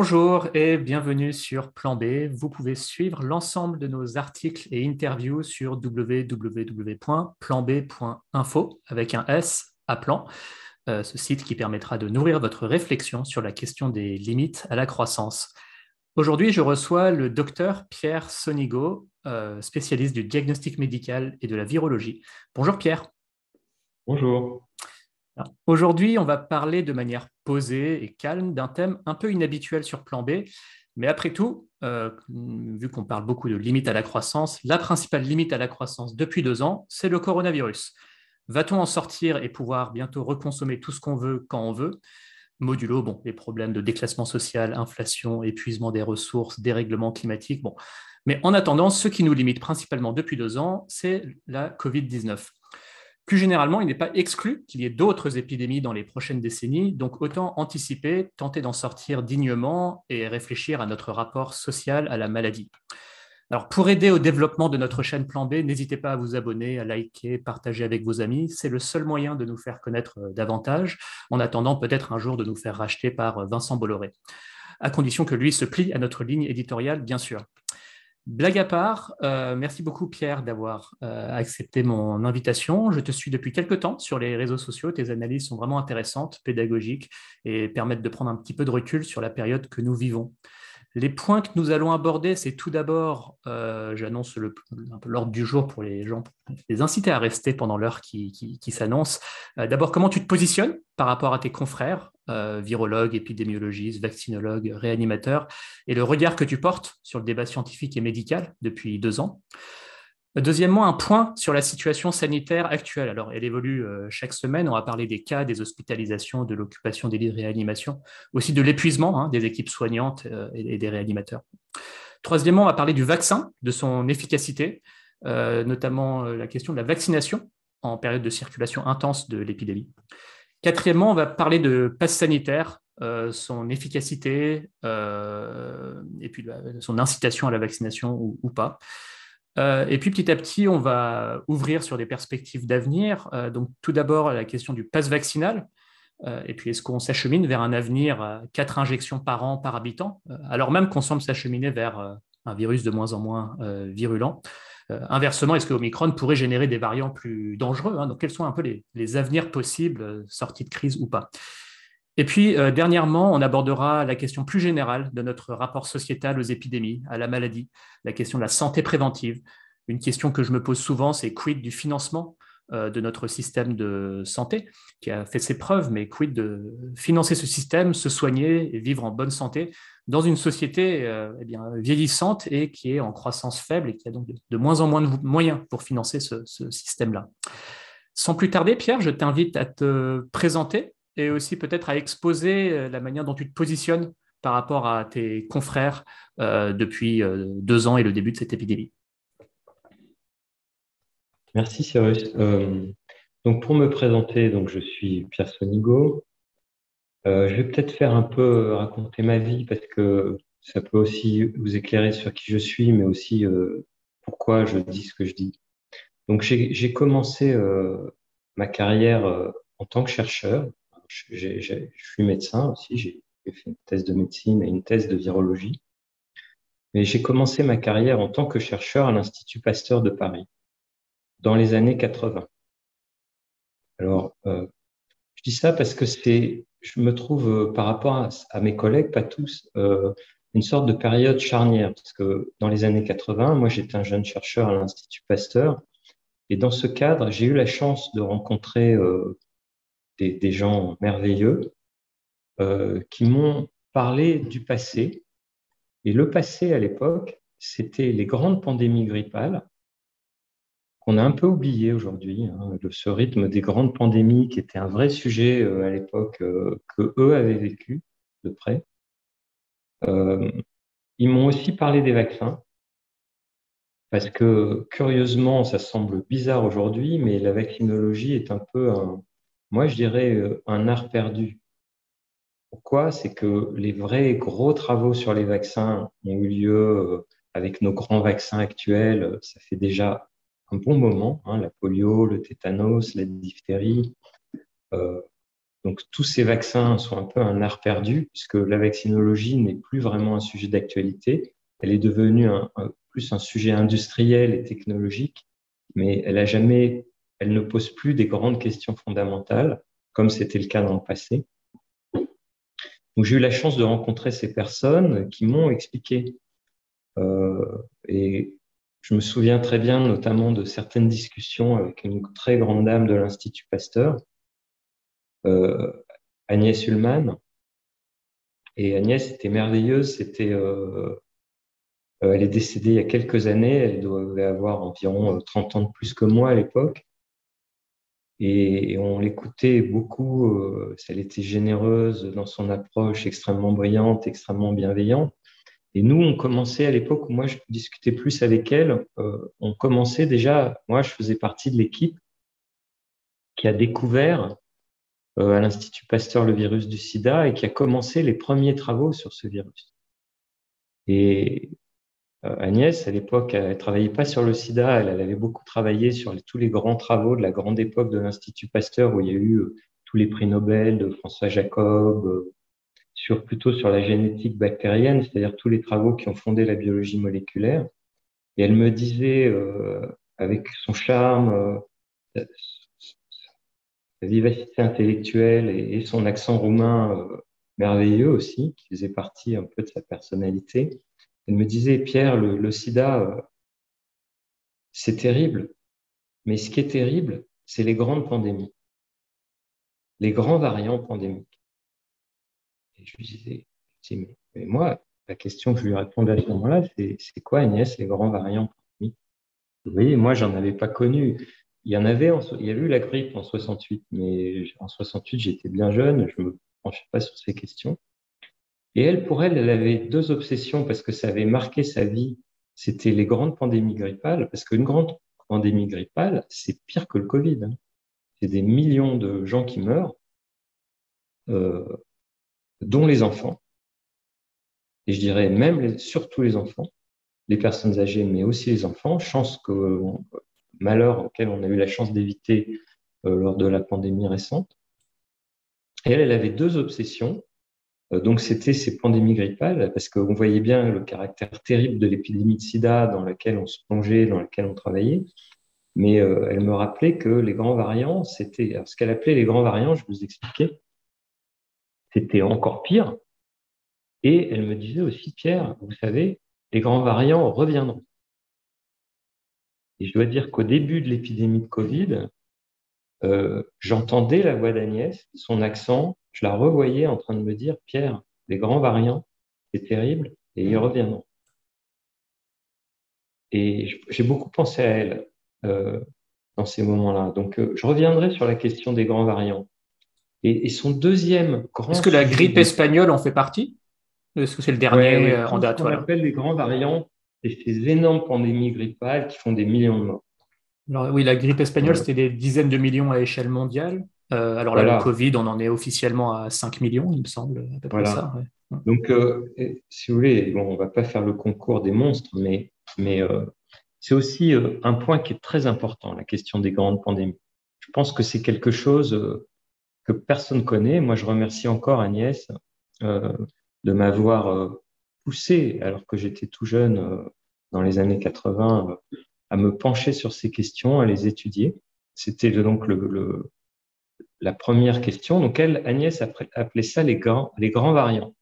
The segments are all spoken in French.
Bonjour et bienvenue sur Plan B. Vous pouvez suivre l'ensemble de nos articles et interviews sur www.planb.info avec un S à plan, euh, ce site qui permettra de nourrir votre réflexion sur la question des limites à la croissance. Aujourd'hui, je reçois le docteur Pierre Sonigo, euh, spécialiste du diagnostic médical et de la virologie. Bonjour Pierre. Bonjour. Aujourd'hui, on va parler de manière posée et calme d'un thème un peu inhabituel sur plan B. Mais après tout, euh, vu qu'on parle beaucoup de limites à la croissance, la principale limite à la croissance depuis deux ans, c'est le coronavirus. Va-t-on en sortir et pouvoir bientôt reconsommer tout ce qu'on veut quand on veut? Modulo, bon, les problèmes de déclassement social, inflation, épuisement des ressources, dérèglement climatique. Bon. Mais en attendant, ce qui nous limite principalement depuis deux ans, c'est la Covid-19. Plus généralement, il n'est pas exclu qu'il y ait d'autres épidémies dans les prochaines décennies, donc autant anticiper, tenter d'en sortir dignement et réfléchir à notre rapport social à la maladie. Alors, pour aider au développement de notre chaîne Plan B, n'hésitez pas à vous abonner, à liker, partager avec vos amis. C'est le seul moyen de nous faire connaître euh, davantage, en attendant peut-être un jour de nous faire racheter par euh, Vincent Bolloré, à condition que lui se plie à notre ligne éditoriale, bien sûr. Blague à part, euh, merci beaucoup Pierre d'avoir euh, accepté mon invitation. Je te suis depuis quelques temps sur les réseaux sociaux. Tes analyses sont vraiment intéressantes, pédagogiques et permettent de prendre un petit peu de recul sur la période que nous vivons. Les points que nous allons aborder, c'est tout d'abord, euh, j'annonce l'ordre du jour pour les gens, les inciter à rester pendant l'heure qui, s'annonce. D'abord, comment tu te positionnes par rapport à tes confrères, euh, virologues, épidémiologistes, vaccinologues, réanimateurs, et le regard que tu portes sur le débat scientifique et médical depuis deux ans. Deuxièmement, un point sur la situation sanitaire actuelle. Alors, elle évolue euh, chaque semaine. On va parler des cas, des hospitalisations, de l'occupation des lits de réanimation, aussi de l'épuisement hein, des équipes soignantes euh, et des réanimateurs. Troisièmement, on va parler du vaccin, de son efficacité, notamment la question de la vaccination en période de circulation intense de l'épidémie. Quatrièmement, on va parler de passe sanitaire, son efficacité et puis son incitation à la vaccination ou pas. Euh, et puis petit à petit, on va ouvrir sur des perspectives d'avenir. Euh, donc tout d'abord, la question du pass vaccinal. Euh, et puis est-ce qu'on s'achemine vers un avenir à quatre injections par an par habitant, alors même qu'on semble s'acheminer vers un virus de moins en moins virulent? Inversement, est-ce que Omicron pourrait générer des variants plus dangereux hein? Donc quels sont un peu les, avenirs possibles, sortis de crise ou pas? Et puis, euh, dernièrement, on abordera la question plus générale de notre rapport sociétal aux épidémies, à la maladie, la question de la santé préventive. Une question que je me pose souvent, c'est quid du financement? euh, de notre système de santé, qui a fait ses preuves, mais quid de financer ce système, se soigner et vivre en bonne santé dans une société euh, eh bien, vieillissante et qui est en croissance faible et qui a donc de, moins en moins de moyens pour financer ce système-là. Sans plus tarder, Pierre, je t'invite à te présenter et aussi peut-être à exposer euh, la manière dont tu te positionnes par rapport à tes confrères euh, depuis euh, deux ans et le début de cette épidémie. Merci Cyrus. donc pour me présenter, donc je suis Pierre Sonigo. je vais peut-être faire un peu raconter ma vie parce que ça peut aussi vous éclairer sur qui je suis, mais aussi pourquoi je dis ce que je dis. Donc j'ai commencé ma carrière en tant que chercheur je suis médecin aussi, j'ai fait une thèse de médecine et une thèse de virologie. Mais j'ai commencé ma carrière en tant que chercheur à l'Institut Pasteur de Paris dans les années 80. Alors, euh, je dis ça parce que c'est, je me trouve euh, par rapport à, mes collègues, pas tous, euh, une sorte de période charnière. Parce que dans les années 80, moi j'étais un jeune chercheur à l'Institut Pasteur. Et dans ce cadre, j'ai eu la chance de rencontrer des, gens merveilleux qui m'ont parlé du passé. Et le passé à l'époque, c'était les grandes pandémies grippales qu'on a un peu oublié aujourd'hui, hein, ce rythme des grandes pandémies qui était un vrai sujet euh, à l'époque euh, que eux avaient vécu de près. ils m'ont aussi parlé des vaccins, parce que curieusement, ça semble bizarre aujourd'hui, mais la vaccinologie est un peu moi, je dirais euh, un art perdu. Pourquoi? C'est que les vrais gros travaux sur les vaccins ont eu lieu euh, avec nos grands vaccins actuels. Ça fait déjà un bon moment. Hein, la polio, le tétanos, la diphtérie. Euh, Donc tous ces vaccins sont un peu un art perdu puisque la vaccinologie n'est plus vraiment un sujet d'actualité. Elle est devenue un, plus un sujet industriel et technologique, mais elle a jamais, elle ne pose plus des grandes questions fondamentales comme c'était le cas dans le passé. Donc j'ai eu la chance de rencontrer ces personnes qui m'ont expliqué. Euh, et je me souviens très bien notamment de certaines discussions avec une très grande dame de l'Institut Pasteur, euh, Agnès Ullmann. Et Agnès était merveilleuse, euh, euh, elle est décédée il y a quelques années, elle devait avoir environ 30 ans de plus que moi à l'époque. Et, on l'écoutait beaucoup, elle était généreuse dans son approche, extrêmement brillante, extrêmement bienveillante. Et nous, on commençait à l'époque où moi je discutais plus avec elle, on commençait déjà, moi je faisais partie de l'équipe qui a découvert euh, à l'Institut Pasteur le virus du sida et qui a commencé les premiers travaux sur ce virus. Et euh, Agnès, à l'époque, elle travaillait pas sur le sida, elle, avait beaucoup travaillé sur tous les grands travaux de la grande époque de l'Institut Pasteur où il y a eu euh, tous les prix Nobel de François Jacob, sur, plutôt sur la génétique bactérienne, c'est-à-dire tous les travaux qui ont fondé la biologie moléculaire. Et elle me disait, avec son charme, sa vivacité intellectuelle et, son accent roumain euh, merveilleux aussi, qui faisait partie un peu de sa personnalité. Elle me disait, Pierre, le, sida, euh, c'est terrible, mais ce qui est terrible, c'est les grandes pandémies, les grands variants pandémiques. Et je lui disais, mais, moi, la question que je lui répondais à ce moment-là, c'est quoi, Agnès, les grands variants pandémiques Vous voyez, moi, j'en avais pas connu il y en avait, il y a eu la grippe en 68, mais en 68, j'étais bien jeune, je me penchais pas sur ces questions. Et elle, pour elle, elle avait deux obsessions parce que ça avait marqué sa vie. C'était les grandes pandémies grippales, parce qu'une grande pandémie grippale, c'est pire que le Covid. Hein. C'est des millions de gens qui meurent, euh, dont les enfants. Et je dirais même surtout les enfants, les personnes âgées, mais aussi les enfants. Chance que malheur auquel on a eu la chance d'éviter euh, lors de la pandémie récente. Et elle, elle avait deux obsessions. Euh, donc, c'était ces pandémies grippales, parce qu'on voyait bien le caractère terrible de l'épidémie de sida dans laquelle on se plongeait, dans laquelle on travaillait. Mais euh, elle me rappelait que les grands variants, c'était ce qu'elle appelait les grands variants, je vous expliquais, c'était encore pire. Et elle me disait aussi, Pierre, vous savez, les grands variants reviendront. Et je dois dire qu'au début de l'épidémie de Covid, euh, j'entendais la voix d'Agnès, son accent, je la revoyais en train de me dire, Pierre, les grands variants, c'est terrible, et ils reviendront. Et j'ai beaucoup pensé à elle euh, dans ces moments-là. Donc, euh, je reviendrai sur la question des grands variants. Et, son deuxième grand. Est-ce que la grippe espagnole en fait partie? Est-ce que c'est le dernier en date On appelle les grands variants et ces énormes pandémies grippales qui font des millions de morts. Alors, oui, la grippe espagnole, c'était des dizaines de millions à échelle mondiale. Euh, alors là, le Covid, on en est officiellement à 5 millions, il me semble, à peu près ça. Donc, euh, si vous voulez, bon, on ne va pas faire le concours des monstres, mais, mais euh, c'est aussi un point qui est très important, la question des grandes pandémies. Je pense que c'est quelque chose que personne connaît. Moi, je remercie encore Agnès de m'avoir poussé, alors que j'étais tout jeune euh, dans les années 80, euh, à me pencher sur ces questions, à les étudier. C'était donc le, la première question. Donc elle, Agnès appelait ça les grands, les grands variants.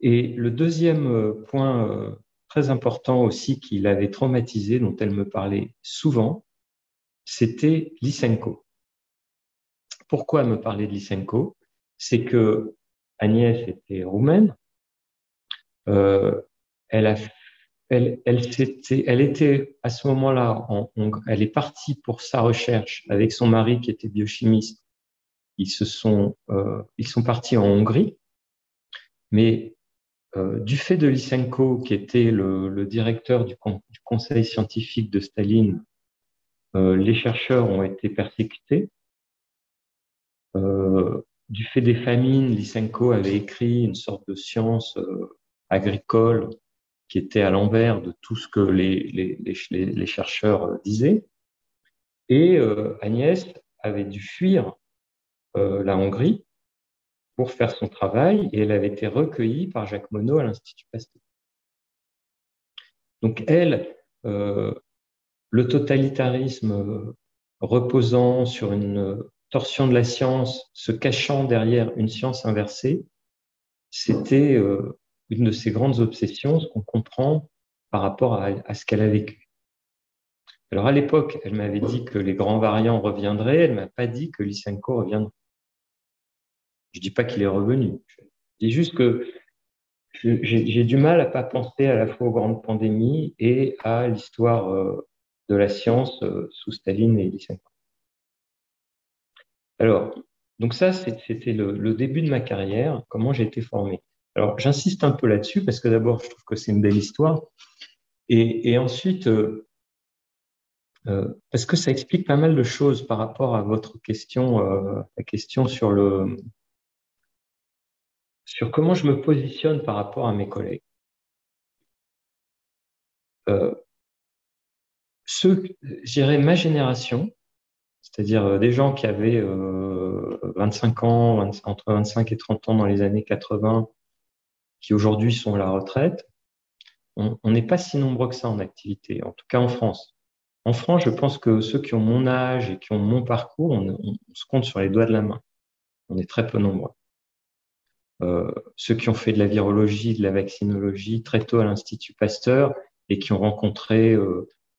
Et le deuxième euh, point très important aussi qu'il avait traumatisé, dont elle me parlait souvent, c'était Lysenko. Pourquoi me parler de Lysenko? C'est que Agnès était roumaine, euh, elle, était à ce moment-là, elle est partie pour sa recherche avec son mari qui était biochimiste. Ils se sont, euh, ils sont partis en Hongrie, mais euh, du fait de Lysenko, qui était le, directeur du, conseil scientifique de Staline, les chercheurs ont été persécutés. Euh, du fait des famines, Lysenko avait écrit une sorte de science euh, agricole qui était à l'envers de tout ce que les, chercheurs disaient. Et euh, Agnès avait dû fuir la Hongrie pour faire son travail et elle avait été recueillie par Jacques Monod à l'Institut Pasteur. Donc elle, euh, le totalitarisme euh, reposant sur une torsion de la science, se cachant derrière une science inversée, c'était euh, une de ses grandes obsessions, ce qu'on comprend par rapport à, ce qu'elle a vécu. Alors à l'époque, elle m'avait dit que les grands variants reviendraient, elle m'a pas dit que Lysenko reviendrait. Je dis pas qu'il est revenu. Je dis juste que j'ai du mal à pas penser à la fois aux grandes pandémies et à l'histoire euh, de la science euh, sous Staline et Lysenko. Alors, donc ça, c'était le, début de ma carrière, comment j'ai été formé. Alors, j'insiste un peu là-dessus parce que d'abord, je trouve que c'est une belle histoire. Et, ensuite, euh, parce que ça explique pas mal de choses par rapport à votre question, la question sur le, sur comment je me positionne par rapport à mes collègues. Euh, ceux, ma génération, c'est-à-dire euh, des gens qui avaient 25 euh, ans, entre 25 et 30 ans dans les années 80, qui aujourd'hui sont à la retraite, on n'est pas si nombreux que ça en activité, en tout cas en France. En France, je pense que ceux qui ont mon âge et qui ont mon parcours, on se compte sur les doigts de la main. On est très peu nombreux. Euh, ceux qui ont fait de la virologie, de la vaccinologie très tôt à l'Institut Pasteur et qui ont rencontré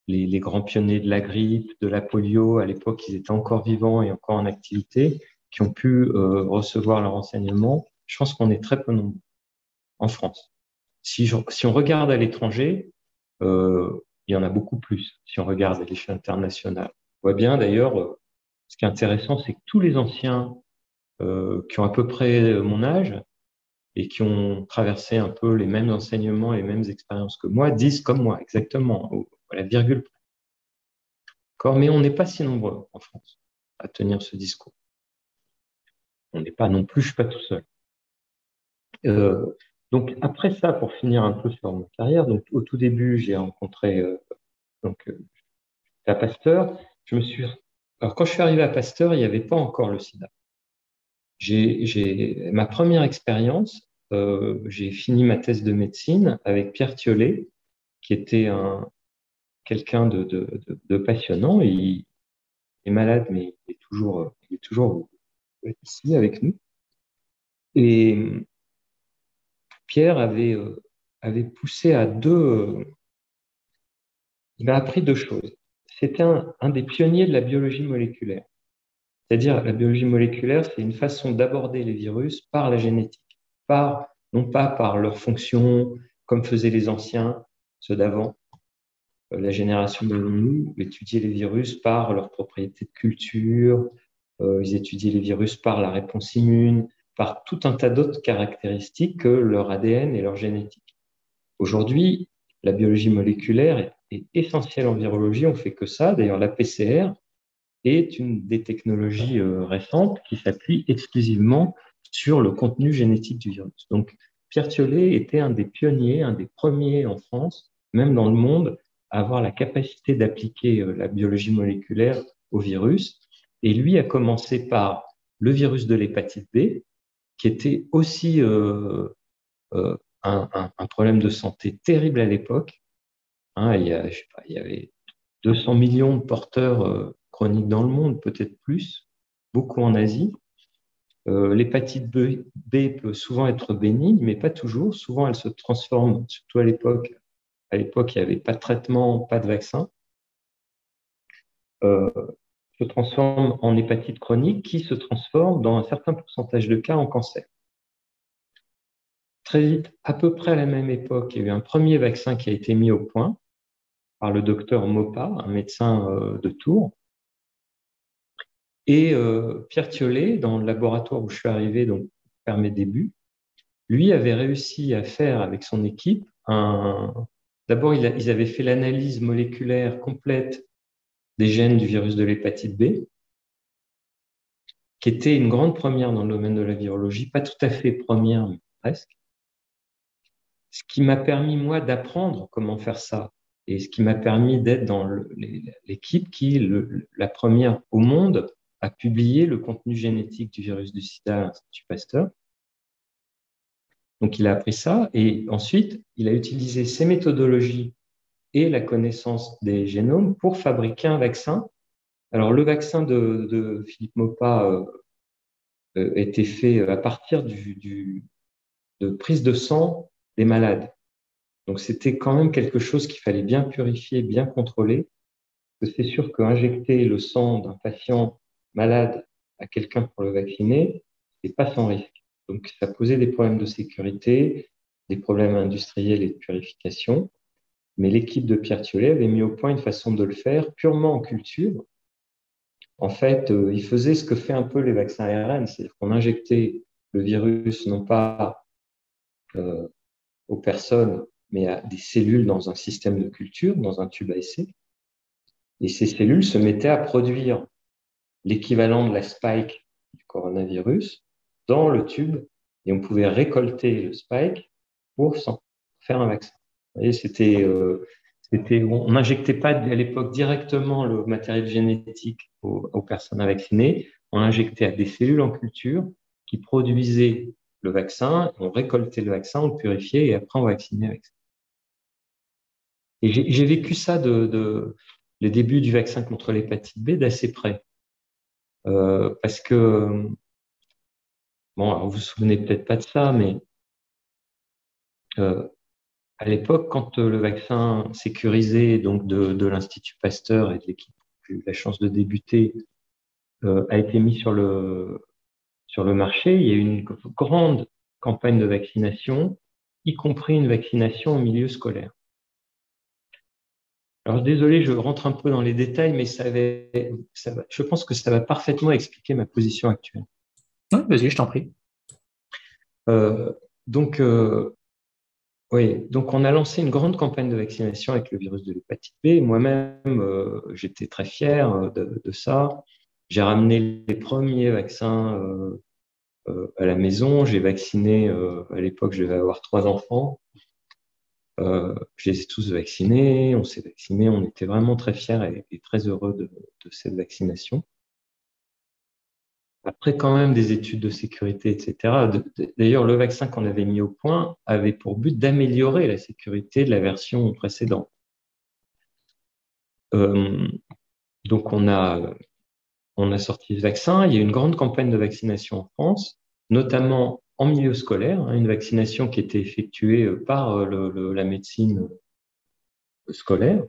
les, grands pionniers de la grippe, de la polio, à l'époque ils étaient encore vivants et encore en activité, qui ont pu euh, recevoir leur enseignement, je pense qu'on est très peu nombreux en France. Si, si on regarde à l'étranger, il y en a beaucoup plus si on regarde à l'échelle internationale. On voit bien d'ailleurs, ce qui est intéressant, c'est que tous les anciens euh, qui ont à peu près mon âge et qui ont traversé un peu les mêmes enseignements, les mêmes expériences que moi, disent comme moi, exactement, à la virgule Mais on n'est pas si nombreux en France à tenir ce discours. On n'est pas non plus, je suis pas tout seul. Euh, donc après ça, pour finir un peu sur ma carrière, donc au tout début, j'ai rencontré euh, donc à Pasteur. Je me suis alors quand je suis arrivé à Pasteur, il n'y avait pas encore le SIDA j'ai ma première expérience, euh, j'ai fini ma thèse de médecine avec Pierre Thiollet, qui était un quelqu'un de, passionnant. Il est malade, mais il est toujours, ici avec nous. Et Pierre avait, euh, poussé à deux. Il m'a appris deux choses. C'était un, des pionniers de la biologie moléculaire. C'est-à-dire, la biologie moléculaire, c'est une façon d'aborder les virus par la génétique, par, non pas par leur fonction, comme faisaient les anciens, ceux d'avant, euh, la génération de nous, étudier les virus par leurs propriétés de culture, euh, ils étudiaient les virus par la réponse immune, par tout un tas d'autres caractéristiques que leur ADN et leur génétique. Aujourd'hui, la biologie moléculaire est essentielle en virologie, on fait que ça. D'ailleurs, la PCR, est une des technologies euh, récentes qui s'appuie exclusivement sur le contenu génétique du virus. Donc, Pierre Thiollet était un des pionniers, un des premiers en France, même dans le monde, avoir la capacité d'appliquer euh, la biologie moléculaire au virus. Et lui a commencé par le virus de l'hépatite B, qui était aussi euh, euh, un, problème de santé terrible à l'époque. Hein, il, il y avait 200 millions de porteurs chroniques dans le monde, peut-être plus, beaucoup en Asie. L'hépatite B, peut souvent être bénigne, mais pas toujours. Souvent, elle se transforme, surtout à l'époque. À l'époque, il n'y avait pas de traitement, pas de vaccin. Euh, se transforme en hépatite chronique qui se transforme dans un certain pourcentage de cas en cancer. Très vite, à peu près à la même époque, il y a eu un premier vaccin qui a été mis au point par le docteur Mopa, un médecin euh, de Tours, et euh, Pierre Thiollet, dans le laboratoire où je suis arrivé, donc vers mes débuts, lui avait réussi à faire avec son équipe un. D'abord, ils avaient fait l'analyse moléculaire complète des gènes du virus de l'hépatite B, qui était une grande première dans le domaine de la virologie, pas tout à fait première, mais presque. Ce qui m'a permis, moi, d'apprendre comment faire ça, et ce qui m'a permis d'être dans l'équipe qui, la première au monde, a publié le contenu génétique du virus du sida à l'Institut Pasteur. Donc il a appris ça et ensuite il a utilisé ces méthodologies et la connaissance des génomes pour fabriquer un vaccin. Alors le vaccin de, Philippe Maupas euh, euh, été fait à partir du, de prise de sang des malades. Donc c'était quand même quelque chose qu'il fallait bien purifier, bien contrôler. C'est sûr qu'injecter le sang d'un patient malade à quelqu'un pour le vacciner, n'est pas sans risque. Donc, ça posait des problèmes de sécurité, des problèmes industriels et de purification. Mais l'équipe de Pierre Thiollet avait mis au point une façon de le faire purement en culture. En fait, euh, il faisait ce que fait un peu les vaccins ARN, c'est-à-dire qu'on injectait le virus non pas euh, aux personnes, mais à des cellules dans un système de culture, dans un tube à essai. Et ces cellules se mettaient à produire l'équivalent de la spike du coronavirus dans le tube et on pouvait récolter le spike pour faire un vaccin. Vous voyez, c'était, euh, on n'injectait pas à l'époque directement le matériel génétique aux, personnes vaccinées, on injectait à des cellules en culture qui produisaient le vaccin, on récoltait le vaccin, on le purifiait et après on vaccinait avec ça. Et j'ai vécu ça de, de, du vaccin contre l'hépatite B d'assez près. Euh, parce que, bon, vous vous souvenez peut-être pas de ça, mais euh, à l'époque, quand le vaccin sécurisé donc de, l'Institut Pasteur et de l'équipe qui a eu la chance de débuter euh, a été mis sur le, sur le marché, il y a eu une grande campagne de vaccination, y compris une vaccination au milieu scolaire. Alors désolé, je rentre un peu dans les détails, mais je pense que ça va parfaitement expliquer ma position actuelle. Je t'en prie. Euh, donc, euh, oui, donc on a lancé une grande campagne de vaccination avec le virus de l'hépatite B. Moi-même, euh, j'étais très fier de, ça. J'ai ramené les premiers vaccins à la maison. J'ai vacciné, à l'époque, je devais avoir trois enfants. Je les ai tous vaccinés, on s'est vaccinés, on était vraiment très fiers et, très heureux de, cette vaccination. Après, quand même, des études de sécurité, etc. D'ailleurs, le vaccin qu'on avait mis au point avait pour but d'améliorer la sécurité de la version précédente. Euh, donc, on a, on a sorti le vaccin. Il y a eu une grande campagne de vaccination en France, notamment en milieu scolaire, hein, une vaccination qui était effectuée euh, par euh, la médecine scolaire.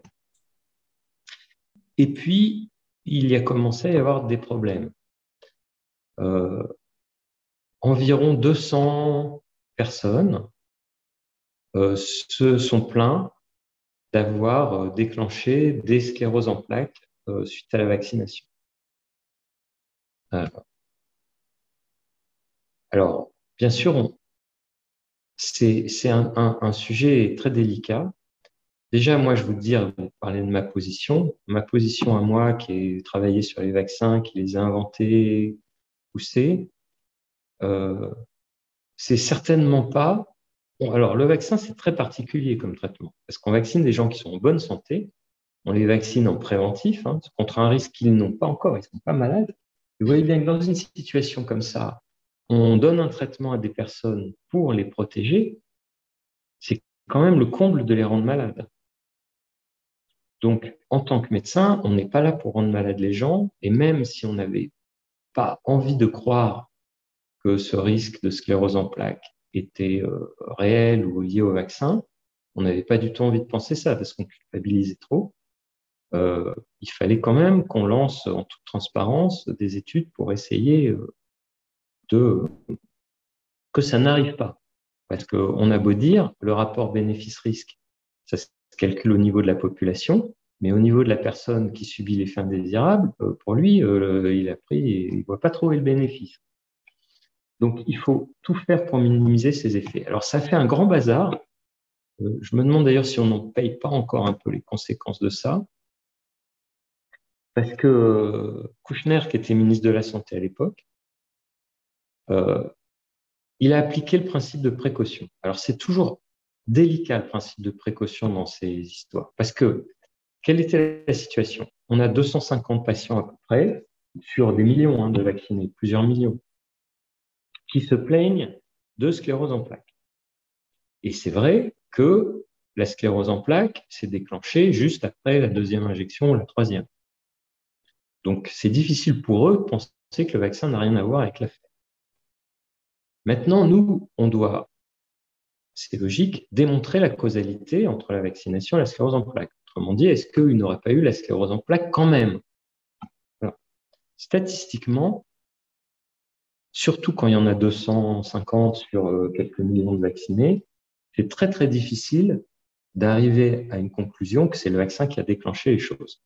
Et puis, il y a commencé à y avoir des problèmes. Environ 200 personnes se sont plaints d'avoir déclenché des scléroses en plaques suite à la vaccination. Alors, bien sûr, c'est un, sujet très délicat. Déjà, moi, je vous dire, vous parlez de ma position. Ma position à moi, qui est travaillé sur les vaccins, qui les a inventés, euh, c'est certainement pas. alors, le vaccin, c'est très particulier comme traitement, parce qu'on vaccine des gens qui sont en bonne santé. On les vaccine en préventif, hein, contre un risque qu'ils n'ont pas encore, ils ne sont pas malades. Vous voyez bien que dans une situation comme ça, on donne un traitement à des personnes pour les protéger, c'est quand même le comble de les rendre malades. Donc, en tant que médecin, on n'est pas là pour rendre malades les gens, et même si on n'avait pas envie de croire que ce risque de sclérose en plaques était euh, réel ou lié au vaccin, on n'avait pas du tout envie de penser ça parce qu'on culpabilisait trop. Euh, il fallait quand même qu'on lance en toute transparence des études pour essayer euh, de, que ça n'arrive pas. Parce qu'on a beau dire, le rapport bénéfice-risque, ça se calcule au niveau de la population, mais au niveau de la personne qui subit l'effet indésirable, euh, pour lui, euh, il a pris il ne voit pas trouver le bénéfice. Donc, il faut tout faire pour minimiser ces effets. Alors, ça fait un grand bazar. Euh, je me demande d'ailleurs si on n'en paye pas encore un peu les conséquences de ça. Parce que Kouchner, qui était ministre de la Santé à l'époque, il a appliqué le principe de précaution. Alors c'est toujours délicat le principe de précaution dans ces histoires, parce que quelle était la situation? On a 250 patients à peu près, sur des millions hein, de vaccinés, plusieurs millions, qui se plaignent de sclérose en plaques. Et c'est vrai que la sclérose en plaques s'est déclenchée juste après la deuxième injection ou la troisième. Donc c'est difficile pour eux de penser que le vaccin n'a rien à voir avec l'affaire. Maintenant, nous, on doit, c'est logique, démontrer la causalité entre la vaccination et la sclérose en plaques. Dit, est-ce qu'il n'aurait pas eu la sclérose en plaques quand même? Statistiquement, surtout quand il y en a 250 sur euh, quelques millions de vaccinés, c'est très très difficile d'arriver à une conclusion que c'est le vaccin qui a déclenché les choses.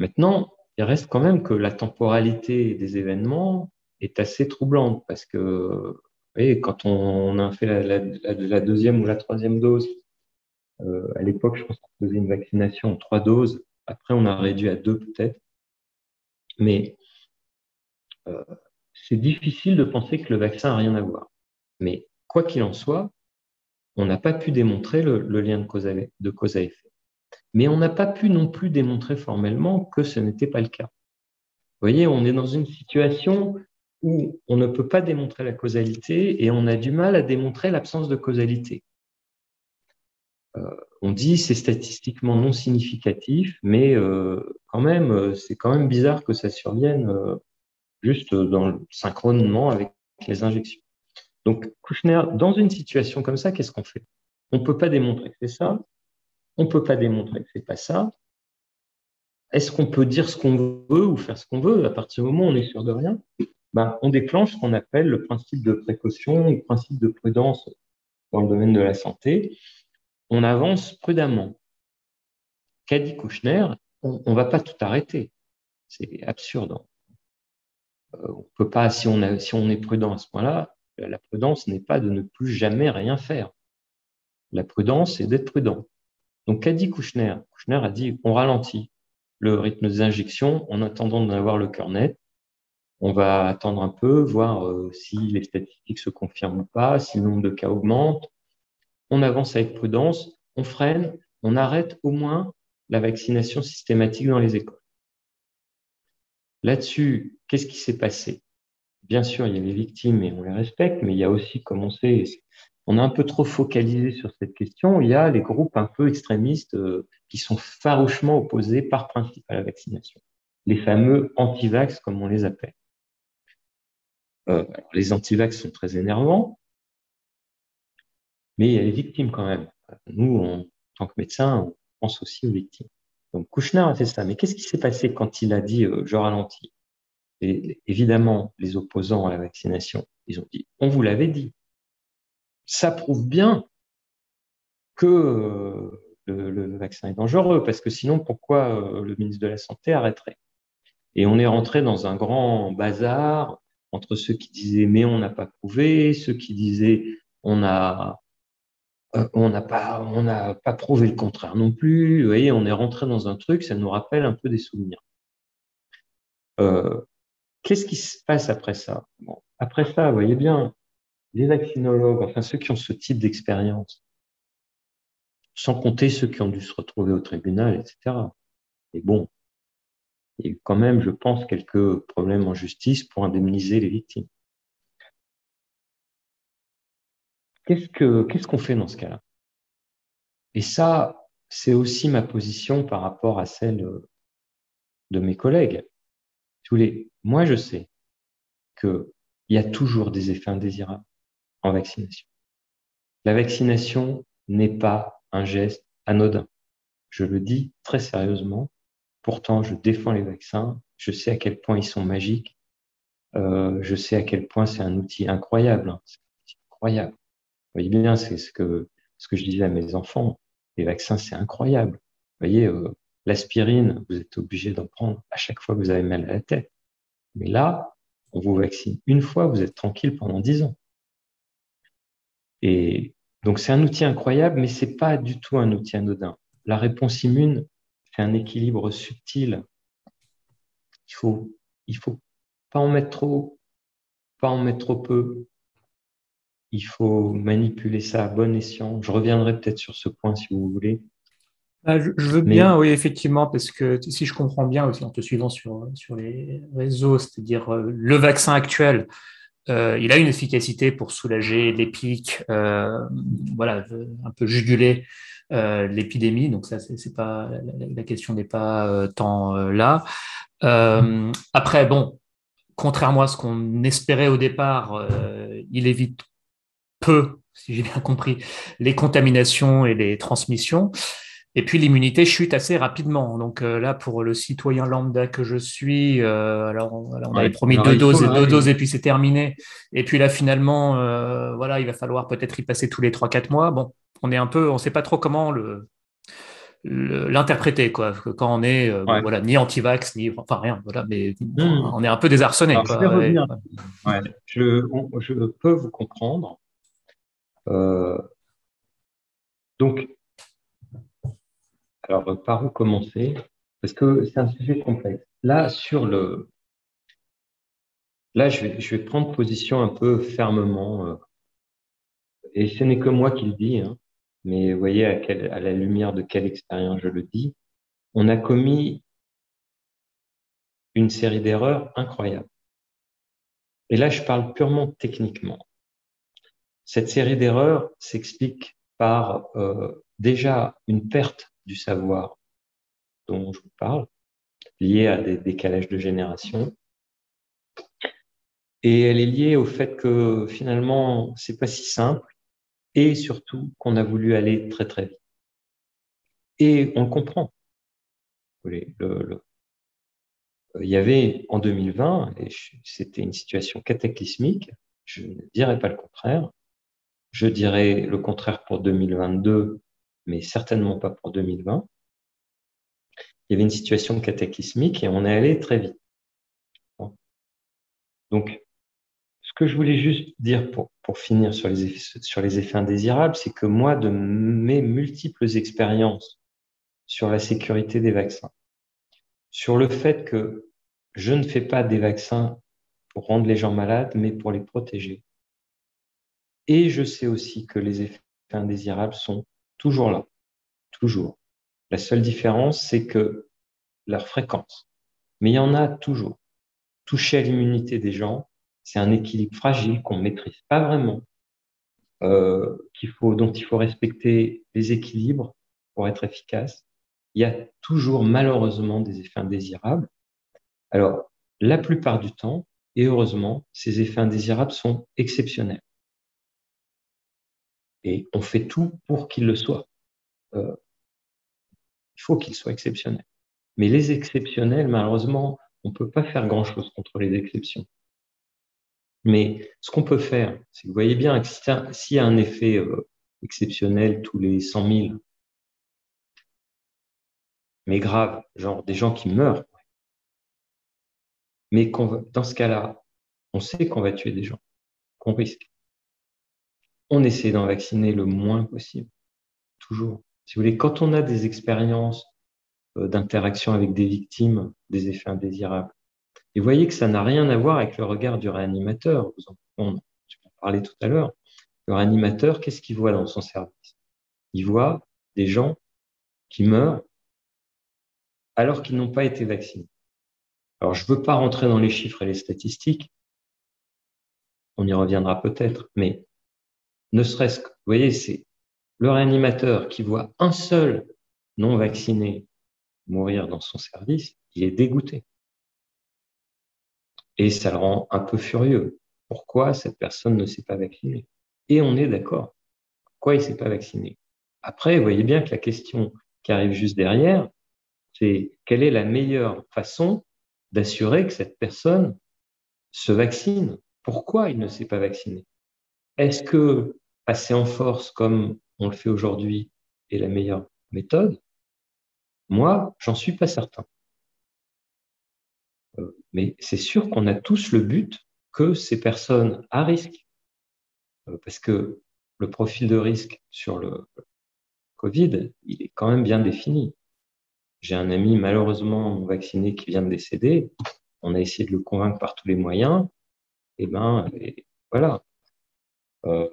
Maintenant, il reste quand même que la temporalité des événements est assez troublante parce que quand on, a fait la, deuxième ou la troisième dose, euh, à l'époque, je pense qu'on faisait une vaccination en trois doses. Après, on a réduit à deux peut-être. Mais euh, c'est difficile de penser que le vaccin n'a rien à voir. Mais quoi qu'il en soit, on n'a pas pu démontrer le, lien de cause, à, de cause à effet. Mais on n'a pas pu non plus démontrer formellement que ce n'était pas le cas. Vous voyez, on est dans une situation où on ne peut pas démontrer la causalité et on a du mal à démontrer l'absence de causalité. Euh, on dit c'est statistiquement non significatif, mais euh, quand même, euh, c'est quand même bizarre que ça survienne juste dans le synchronement avec les injections. Donc, Kouchner, dans une situation comme ça, qu'est-ce qu'on fait? On ne peut pas démontrer que c'est ça, on ne peut pas démontrer que c'est pas ça. Est-ce qu'on peut dire ce qu'on veut ou faire ce qu'on veut? À partir du moment où on est sûr de rien ben, on déclenche ce qu'on appelle le principe de précaution, le principe de prudence dans le domaine de la santé. On avance prudemment. Qu'a dit Kouchner On ne va pas tout arrêter. C'est absurde. Euh, on peut pas, si on, est prudent à ce point-là, la prudence n'est pas de ne plus jamais rien faire. La prudence, c'est d'être prudent. Donc, qu'a dit Kouchner Kouchner a dit on ralentit le rythme des injections en attendant d'avoir le cœur net on va attendre un peu, voir euh, si les statistiques se confirment ou pas, si le nombre de cas augmente. On avance avec prudence, on freine, on arrête au moins la vaccination systématique dans les écoles. Là-dessus, qu'est-ce qui s'est passé? Bien sûr, il y a les victimes et on les respecte, mais il y a aussi, comme on sait, on a un peu trop focalisé sur cette question, il y a les groupes un peu extrémistes euh, qui sont farouchement opposés par principe à la vaccination. Les fameux anti-vax, comme on les appelle. Euh, les antivax sont très énervants, mais il y a les victimes quand même. Nous, en tant que médecins, on pense aussi aux victimes. Donc Kouchner a fait ça. Mais qu'est-ce qui s'est passé quand il a dit euh, je ralentis? Évidemment, les opposants à la vaccination, ils ont dit on vous l'avait dit. Ça prouve bien que euh, le, le, vaccin est dangereux, parce que sinon, pourquoi le ministre de la Santé arrêterait? Et on est rentré dans un grand bazar entre ceux qui disaient mais on n'a pas prouvé, ceux qui disaient on a euh, on n'a pas pas prouvé le contraire non plus. Vous voyez, on est rentré dans un truc, ça nous rappelle un peu des souvenirs. Euh, Qu'est-ce qui se passe après ça? Après ça, vous voyez bien, les vaccinologues, enfin ceux qui ont ce type d'expérience, sans compter ceux qui ont dû se retrouver au tribunal, etc. Et bon, il y a eu quand même, je pense, quelques problèmes en justice pour indemniser les victimes. Qu'est-ce qu'on ce qu'on fait dans ce cas-là? Et ça, c'est aussi ma position par rapport à celle de mes collègues. Moi, je sais qu'il y a toujours des effets indésirables en vaccination. La vaccination n'est pas un geste anodin. Je le dis très sérieusement Pourtant, je défends les vaccins. Je sais à quel point ils sont magiques. Euh, je sais à quel point c'est un outil incroyable. Hein. Incroyable. Voyez bien, c'est ce que, ce que je disais à mes enfants. Les vaccins, c'est incroyable. Vous voyez, euh, l'aspirine, vous êtes obligé d'en prendre à chaque fois que vous avez mal à la tête. Mais là, on vous vaccine une fois, vous êtes tranquille pendant dix ans. Et donc, c'est un outil incroyable, mais c'est pas du tout un outil anodin. La réponse immune, un équilibre subtil. Il faut, il faut pas en mettre trop, pas en mettre trop peu. Il faut manipuler ça à bon escient. Je reviendrai peut-être sur ce point si vous voulez. Ah, je, veux bien, oui, effectivement, parce que si je comprends bien aussi en te suivant sur, sur les réseaux, c'est-à-dire euh, le vaccin actuel, euh, il a une efficacité pour soulager les pics, euh, voilà, un peu juguler l'épidémie. Donc ça, c'est pas la, question n'est pas tant là. après, bon, contrairement à ce qu'on espérait au départ, il évite peu, si j'ai bien compris, les contaminations et les transmissions. Et puis l'immunité chute assez rapidement. Donc euh, là, pour le citoyen lambda que je suis, euh, alors on, avait promis deux doses et deux doses et puis c'est terminé. Et puis là, finalement, euh, voilà, il va falloir peut-être y passer tous les 3-4 mois. Bon, on est un peu, on ne sait pas trop comment le l'interpréter quoi quand on est voilà ni anti-vax ni enfin rien voilà mais hmm. on est un peu désarçonné je, je, peux vous comprendre donc alors, par où commencer? Parce que c'est un sujet complexe. Là, sur le. Là, je vais, je vais prendre position un peu fermement. Euh, et ce n'est que moi qui le dis, hein, mais vous voyez à, à la lumière de quelle expérience je le dis. On a commis une série d'erreurs incroyables. Et là, je parle purement techniquement. Cette série d'erreurs s'explique par euh, déjà une perte du savoir dont je vous parle, lié à des décalages de génération. Et elle est liée au fait que finalement, c'est pas si simple et surtout qu'on a voulu aller très très vite. Et on le comprend. il y avait en 2020, et c'était une situation cataclysmique, je ne dirais pas le contraire, je dirais le contraire pour 2022 mais certainement pas pour 2020. Il y avait une situation cataclysmique et on est allé très vite. Donc, ce que je voulais juste dire pour, finir sur les effets indésirables, c'est que moi, de mes multiples expériences sur la sécurité des vaccins, sur le fait que je ne fais pas des vaccins pour rendre les gens malades, mais pour les protéger. Et je sais aussi que les effets indésirables sont toujours là, toujours. La seule différence, c'est que leur fréquence. Mais il y en a toujours. Toucher à l'immunité des gens, c'est un équilibre fragile qu'on ne maîtrise pas vraiment, euh, qu'il faut, dont il faut respecter les équilibres pour être efficace. Il y a toujours malheureusement des effets indésirables. Alors, la plupart du temps, et heureusement, ces effets indésirables sont exceptionnels. Et on fait tout pour qu'il le soit. Euh, il faut qu'il soit exceptionnel. Mais les exceptionnels, malheureusement, on ne peut pas faire grand-chose contre les exceptions. Mais ce qu'on peut faire, c'est vous voyez bien que s'il y a un effet euh, exceptionnel tous les 100 000, mais grave, genre des gens qui meurent, mais dans ce cas-là, on sait qu'on va tuer des gens, qu'on risque on essaie d'en vacciner le moins possible. Toujours. Si vous voulez, quand on a des expériences euh, d'interaction avec des victimes, des effets indésirables, et vous voyez que ça n'a rien à voir avec le regard du réanimateur. Vous en, on, en tout à l'heure. Le réanimateur, qu'est-ce qu'il voit dans son service? Il voit des gens qui meurent alors qu'ils n'ont pas été vaccinés. Alors, je ne veux pas rentrer dans les chiffres et les statistiques. On y reviendra peut-être, mais ne serait-ce que, vous voyez, c'est le réanimateur qui voit un seul non vacciné mourir dans son service, il est dégoûté. Et ça le rend un peu furieux. Pourquoi cette personne ne s'est pas vaccinée? Et on est d'accord. Pourquoi il ne s'est pas vacciné? Après, vous voyez bien que la question qui arrive juste derrière, c'est quelle est la meilleure façon d'assurer que cette personne se vaccine? Pourquoi il ne s'est pas vacciné? Est-ce que passer en force comme on le fait aujourd'hui est la meilleure méthode? Moi, j'en suis pas certain. Euh, mais c'est sûr qu'on a tous le but que ces personnes à risque, euh, parce que le profil de risque sur le Covid, il est quand même bien défini. J'ai un ami malheureusement vacciné qui vient de décéder. On a essayé de le convaincre par tous les moyens. Eh ben, et voilà. Euh,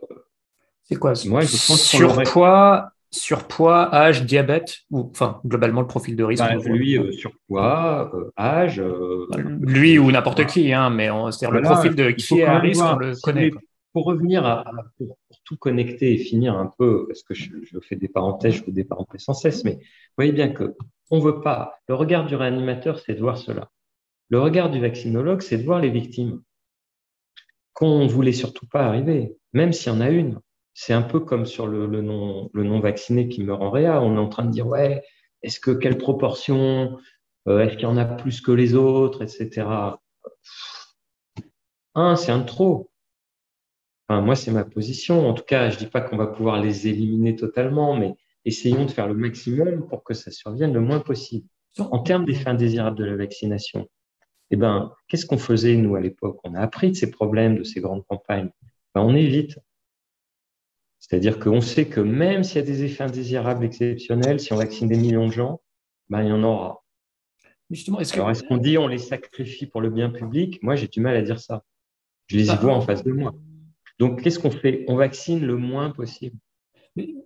c'est quoi Moi, je pense sur quoi surpoids, âge, diabète, ou enfin globalement le profil de risque bah, Lui, euh, surpoids, euh, âge. Euh, lui ou n'importe qui, hein, mais c'est-à-dire le profil de qui est à risque, on le connaît. Pour revenir à, pour, tout connecter et finir un peu, parce que je, fais des parenthèses, je fais des parenthèses sans cesse, mais vous voyez bien que on veut pas. Le regard du réanimateur, c'est de voir cela. Le regard du vaccinologue, c'est de voir les victimes qu'on ne voulait surtout pas arriver, même s'il y en a une c'est un peu comme sur le, non, le non vacciné qui meurt en réa. On est en train de dire, ouais, est-ce que quelle proportion euh, Est-ce qu'il y en a plus que les autres, etc. Un, c'est un de trop. Enfin, moi, c'est ma position. En tout cas, je dis pas qu'on va pouvoir les éliminer totalement, mais essayons de faire le maximum pour que ça survienne le moins possible. En termes d'effets indésirables de la vaccination, eh ben, qu'est-ce qu'on faisait, nous, à l'époque? On a appris de ces problèmes, de ces grandes campagnes. Ben, on évite. C'est-à-dire qu'on sait que même s'il y a des effets indésirables exceptionnels, si on vaccine des millions de gens, ben, il y en aura. Justement, est-ce Alors, est-ce qu'on dit on les sacrifie pour le bien public? Moi, j'ai du mal à dire ça. Je les y vois en face de moi. Donc, qu'est-ce qu'on fait? On vaccine le moins possible.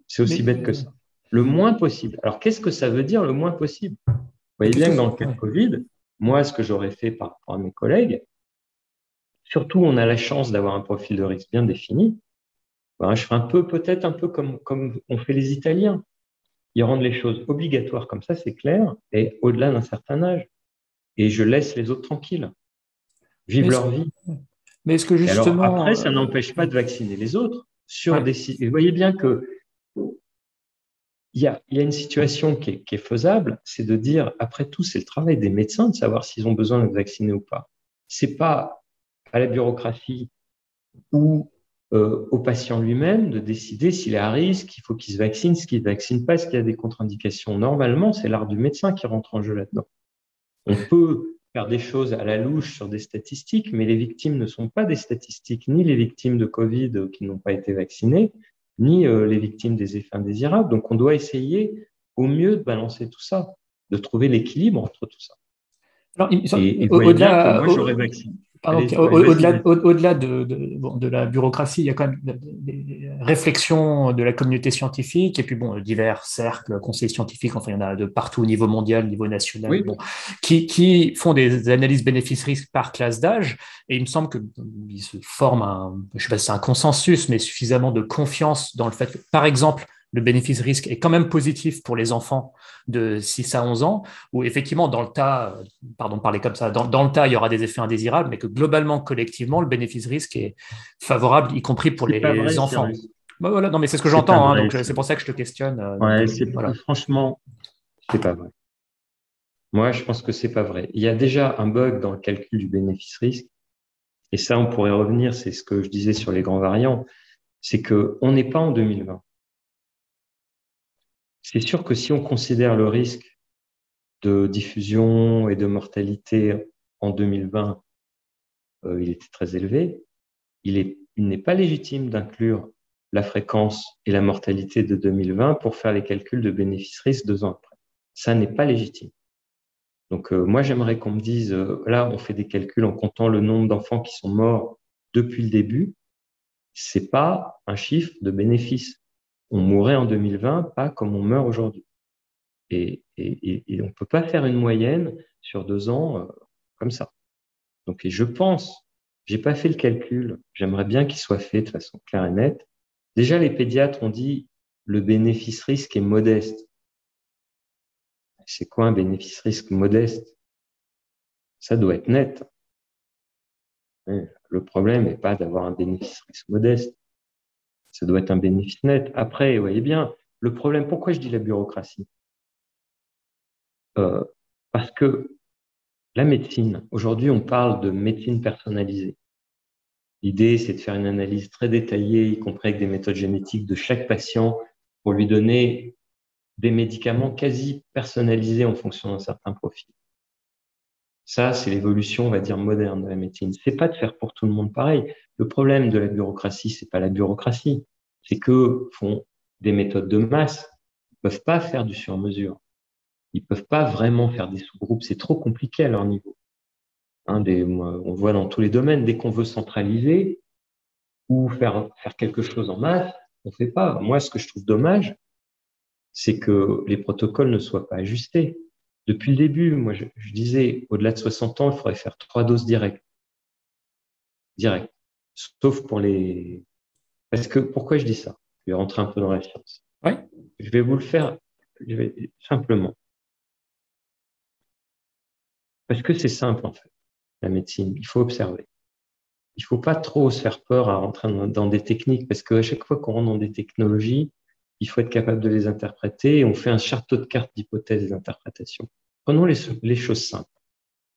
C'est aussi bête que ça. Le moins possible. Alors, qu'est-ce que ça veut dire le moins possible? Vous voyez bien que dans le cas de Covid, moi, ce que j'aurais fait par rapport à mes collègues, surtout, on a la chance d'avoir un profil de risque bien défini. Ben, je ferai un peu, peut-être un peu comme, comme on fait les Italiens. Ils rendent les choses obligatoires comme ça, c'est clair, et au-delà d'un certain âge. Et je laisse les autres tranquilles, vivre leur vie. Mais est-ce que justement. après, ça n'empêche pas de vacciner les autres sur des. vous voyez bien que il y a, une situation qui est, faisable, c'est de dire, après tout, c'est le travail des médecins de savoir s'ils ont besoin de vacciner ou pas. C'est pas à la bureaucratie ou euh, au patient lui-même de décider s'il est à risque, il faut qu'il se vaccine, ce qu'il ne vaccine pas, est-ce qu'il y a des contre-indications. Normalement, c'est l'art du médecin qui rentre en jeu là-dedans. On peut faire des choses à la louche sur des statistiques, mais les victimes ne sont pas des statistiques, ni les victimes de Covid qui n'ont pas été vaccinées, ni euh, les victimes des effets indésirables. Donc, on doit essayer au mieux de balancer tout ça, de trouver l'équilibre entre tout ça. Alors, et, au-delà, moi, j'aurais vacciné. Au-delà de, de, la bureaucratie, il y a quand même des réflexions de la communauté scientifique et puis bon, divers cercles, conseils scientifiques, enfin il y en a de partout au niveau mondial, au niveau national, bon, qui, qui, font des analyses bénéfices-risques par classe d'âge et il me semble qu'il se forme un, je sais pas si c'est un consensus, mais suffisamment de confiance dans le fait que, par exemple, le bénéfice-risque est quand même positif pour les enfants de 6 à 11 ans, où effectivement, dans le tas, pardon de parler comme ça, dans, le tas, il y aura des effets indésirables, mais que globalement, collectivement, le bénéfice-risque est favorable, y compris pour les, enfants. Bah voilà, non, mais c'est ce que j'entends, hein, donc c'est pour ça que je te questionne. Euh, ouais, voilà. franchement, c'est pas vrai. Moi, je pense que c'est pas vrai. Il y a déjà un bug dans le calcul du bénéfice-risque, et ça, on pourrait revenir, c'est ce que je disais sur les grands variants, c'est qu'on n'est pas en 2020. C'est sûr que si on considère le risque de diffusion et de mortalité en 2020, euh, il était très élevé. Il n'est pas légitime d'inclure la fréquence et la mortalité de 2020 pour faire les calculs de bénéfice-risque deux ans après. Ça n'est pas légitime. Donc euh, moi, j'aimerais qu'on me dise, euh, là, on fait des calculs en comptant le nombre d'enfants qui sont morts depuis le début. C'est pas un chiffre de bénéfice on mourrait en 2020, pas comme on meurt aujourd'hui. Et, on ne peut pas faire une moyenne sur deux ans euh, comme ça. Donc, je pense, j'ai pas fait le calcul, j'aimerais bien qu'il soit fait de façon claire et nette. Déjà, les pédiatres ont dit le bénéfice-risque est modeste. C'est quoi un bénéfice-risque modeste? Ça doit être net. Le problème n'est pas d'avoir un bénéfice-risque modeste ça doit être un bénéfice net. Après, vous voyez bien, le problème, pourquoi je dis la bureaucratie? Euh, Parce que la médecine, aujourd'hui, on parle de médecine personnalisée. L'idée, c'est de faire une analyse très détaillée, y compris avec des méthodes génétiques de chaque patient, pour lui donner des médicaments quasi personnalisés en fonction d'un certain profil. Ça, c'est l'évolution, on va dire, moderne de la médecine. C'est pas de faire pour tout le monde pareil. Le problème de la bureaucratie, c'est pas la bureaucratie. C'est que font des méthodes de masse. Ils peuvent pas faire du sur-mesure. Ils peuvent pas vraiment faire des sous-groupes. C'est trop compliqué à leur niveau. Hein, on voit dans tous les domaines, dès qu'on veut centraliser ou faire, faire quelque chose en masse, on fait pas. Moi, ce que je trouve dommage, c'est que les protocoles ne soient pas ajustés. Depuis le début, moi, je, disais, au-delà de 60 ans, il faudrait faire trois doses directes. Direct. Sauf pour les. Parce que pourquoi je dis ça? Je vais rentrer un peu dans la science. Oui. Je vais vous le faire simplement. Parce que c'est simple, en fait, la médecine. Il faut observer. Il ne faut pas trop se faire peur à rentrer dans des techniques, parce qu'à chaque fois qu'on rentre dans des technologies, il faut être capable de les interpréter et on fait un château de cartes d'hypothèses et d'interprétations. Prenons les, les, choses simples.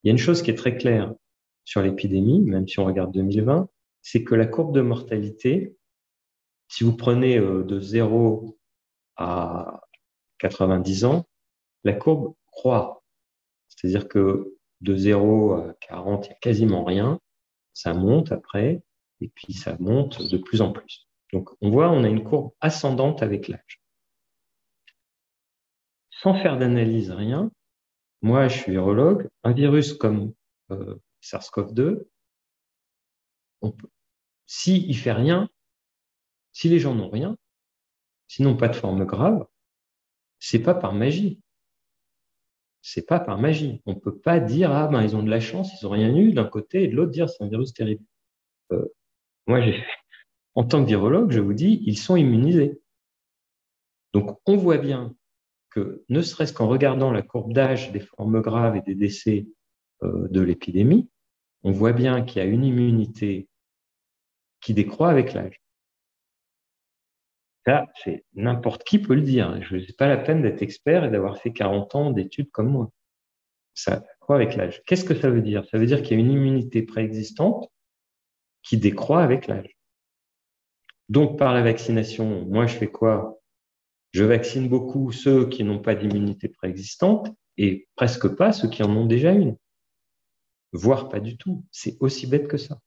Il y a une chose qui est très claire sur l'épidémie, même si on regarde 2020, c'est que la courbe de mortalité, si vous prenez euh, de 0 à 90 ans, la courbe croît. C'est-à-dire que de 0 à 40, il n'y a quasiment rien. Ça monte après, et puis ça monte de plus en plus. Donc, on voit, on a une courbe ascendante avec l'âge. Sans faire d'analyse, rien, moi, je suis virologue, un virus comme euh, SARS-CoV-2, s'il ne fait rien, si les gens n'ont rien, sinon pas de forme grave, c'est pas par magie. C'est pas par magie. On peut pas dire ah ben ils ont de la chance, ils n'ont rien eu d'un côté et de l'autre dire c'est un virus terrible. Euh, moi en tant que virologue, je vous dis, ils sont immunisés. Donc, on voit bien que, ne serait-ce qu'en regardant la courbe d'âge des formes graves et des décès euh, de l'épidémie, on voit bien qu'il y a une immunité qui décroît avec l'âge. Ça, c'est n'importe qui peut le dire. Je n'ai pas la peine d'être expert et d'avoir fait 40 ans d'études comme moi. Ça décroît avec l'âge. Qu'est-ce que ça veut dire? Ça veut dire qu'il y a une immunité préexistante qui décroît avec l'âge. Donc, par la vaccination, moi, je fais quoi? Je vaccine beaucoup ceux qui n'ont pas d'immunité préexistante et presque pas ceux qui en ont déjà une. Voire pas du tout. C'est aussi bête que ça.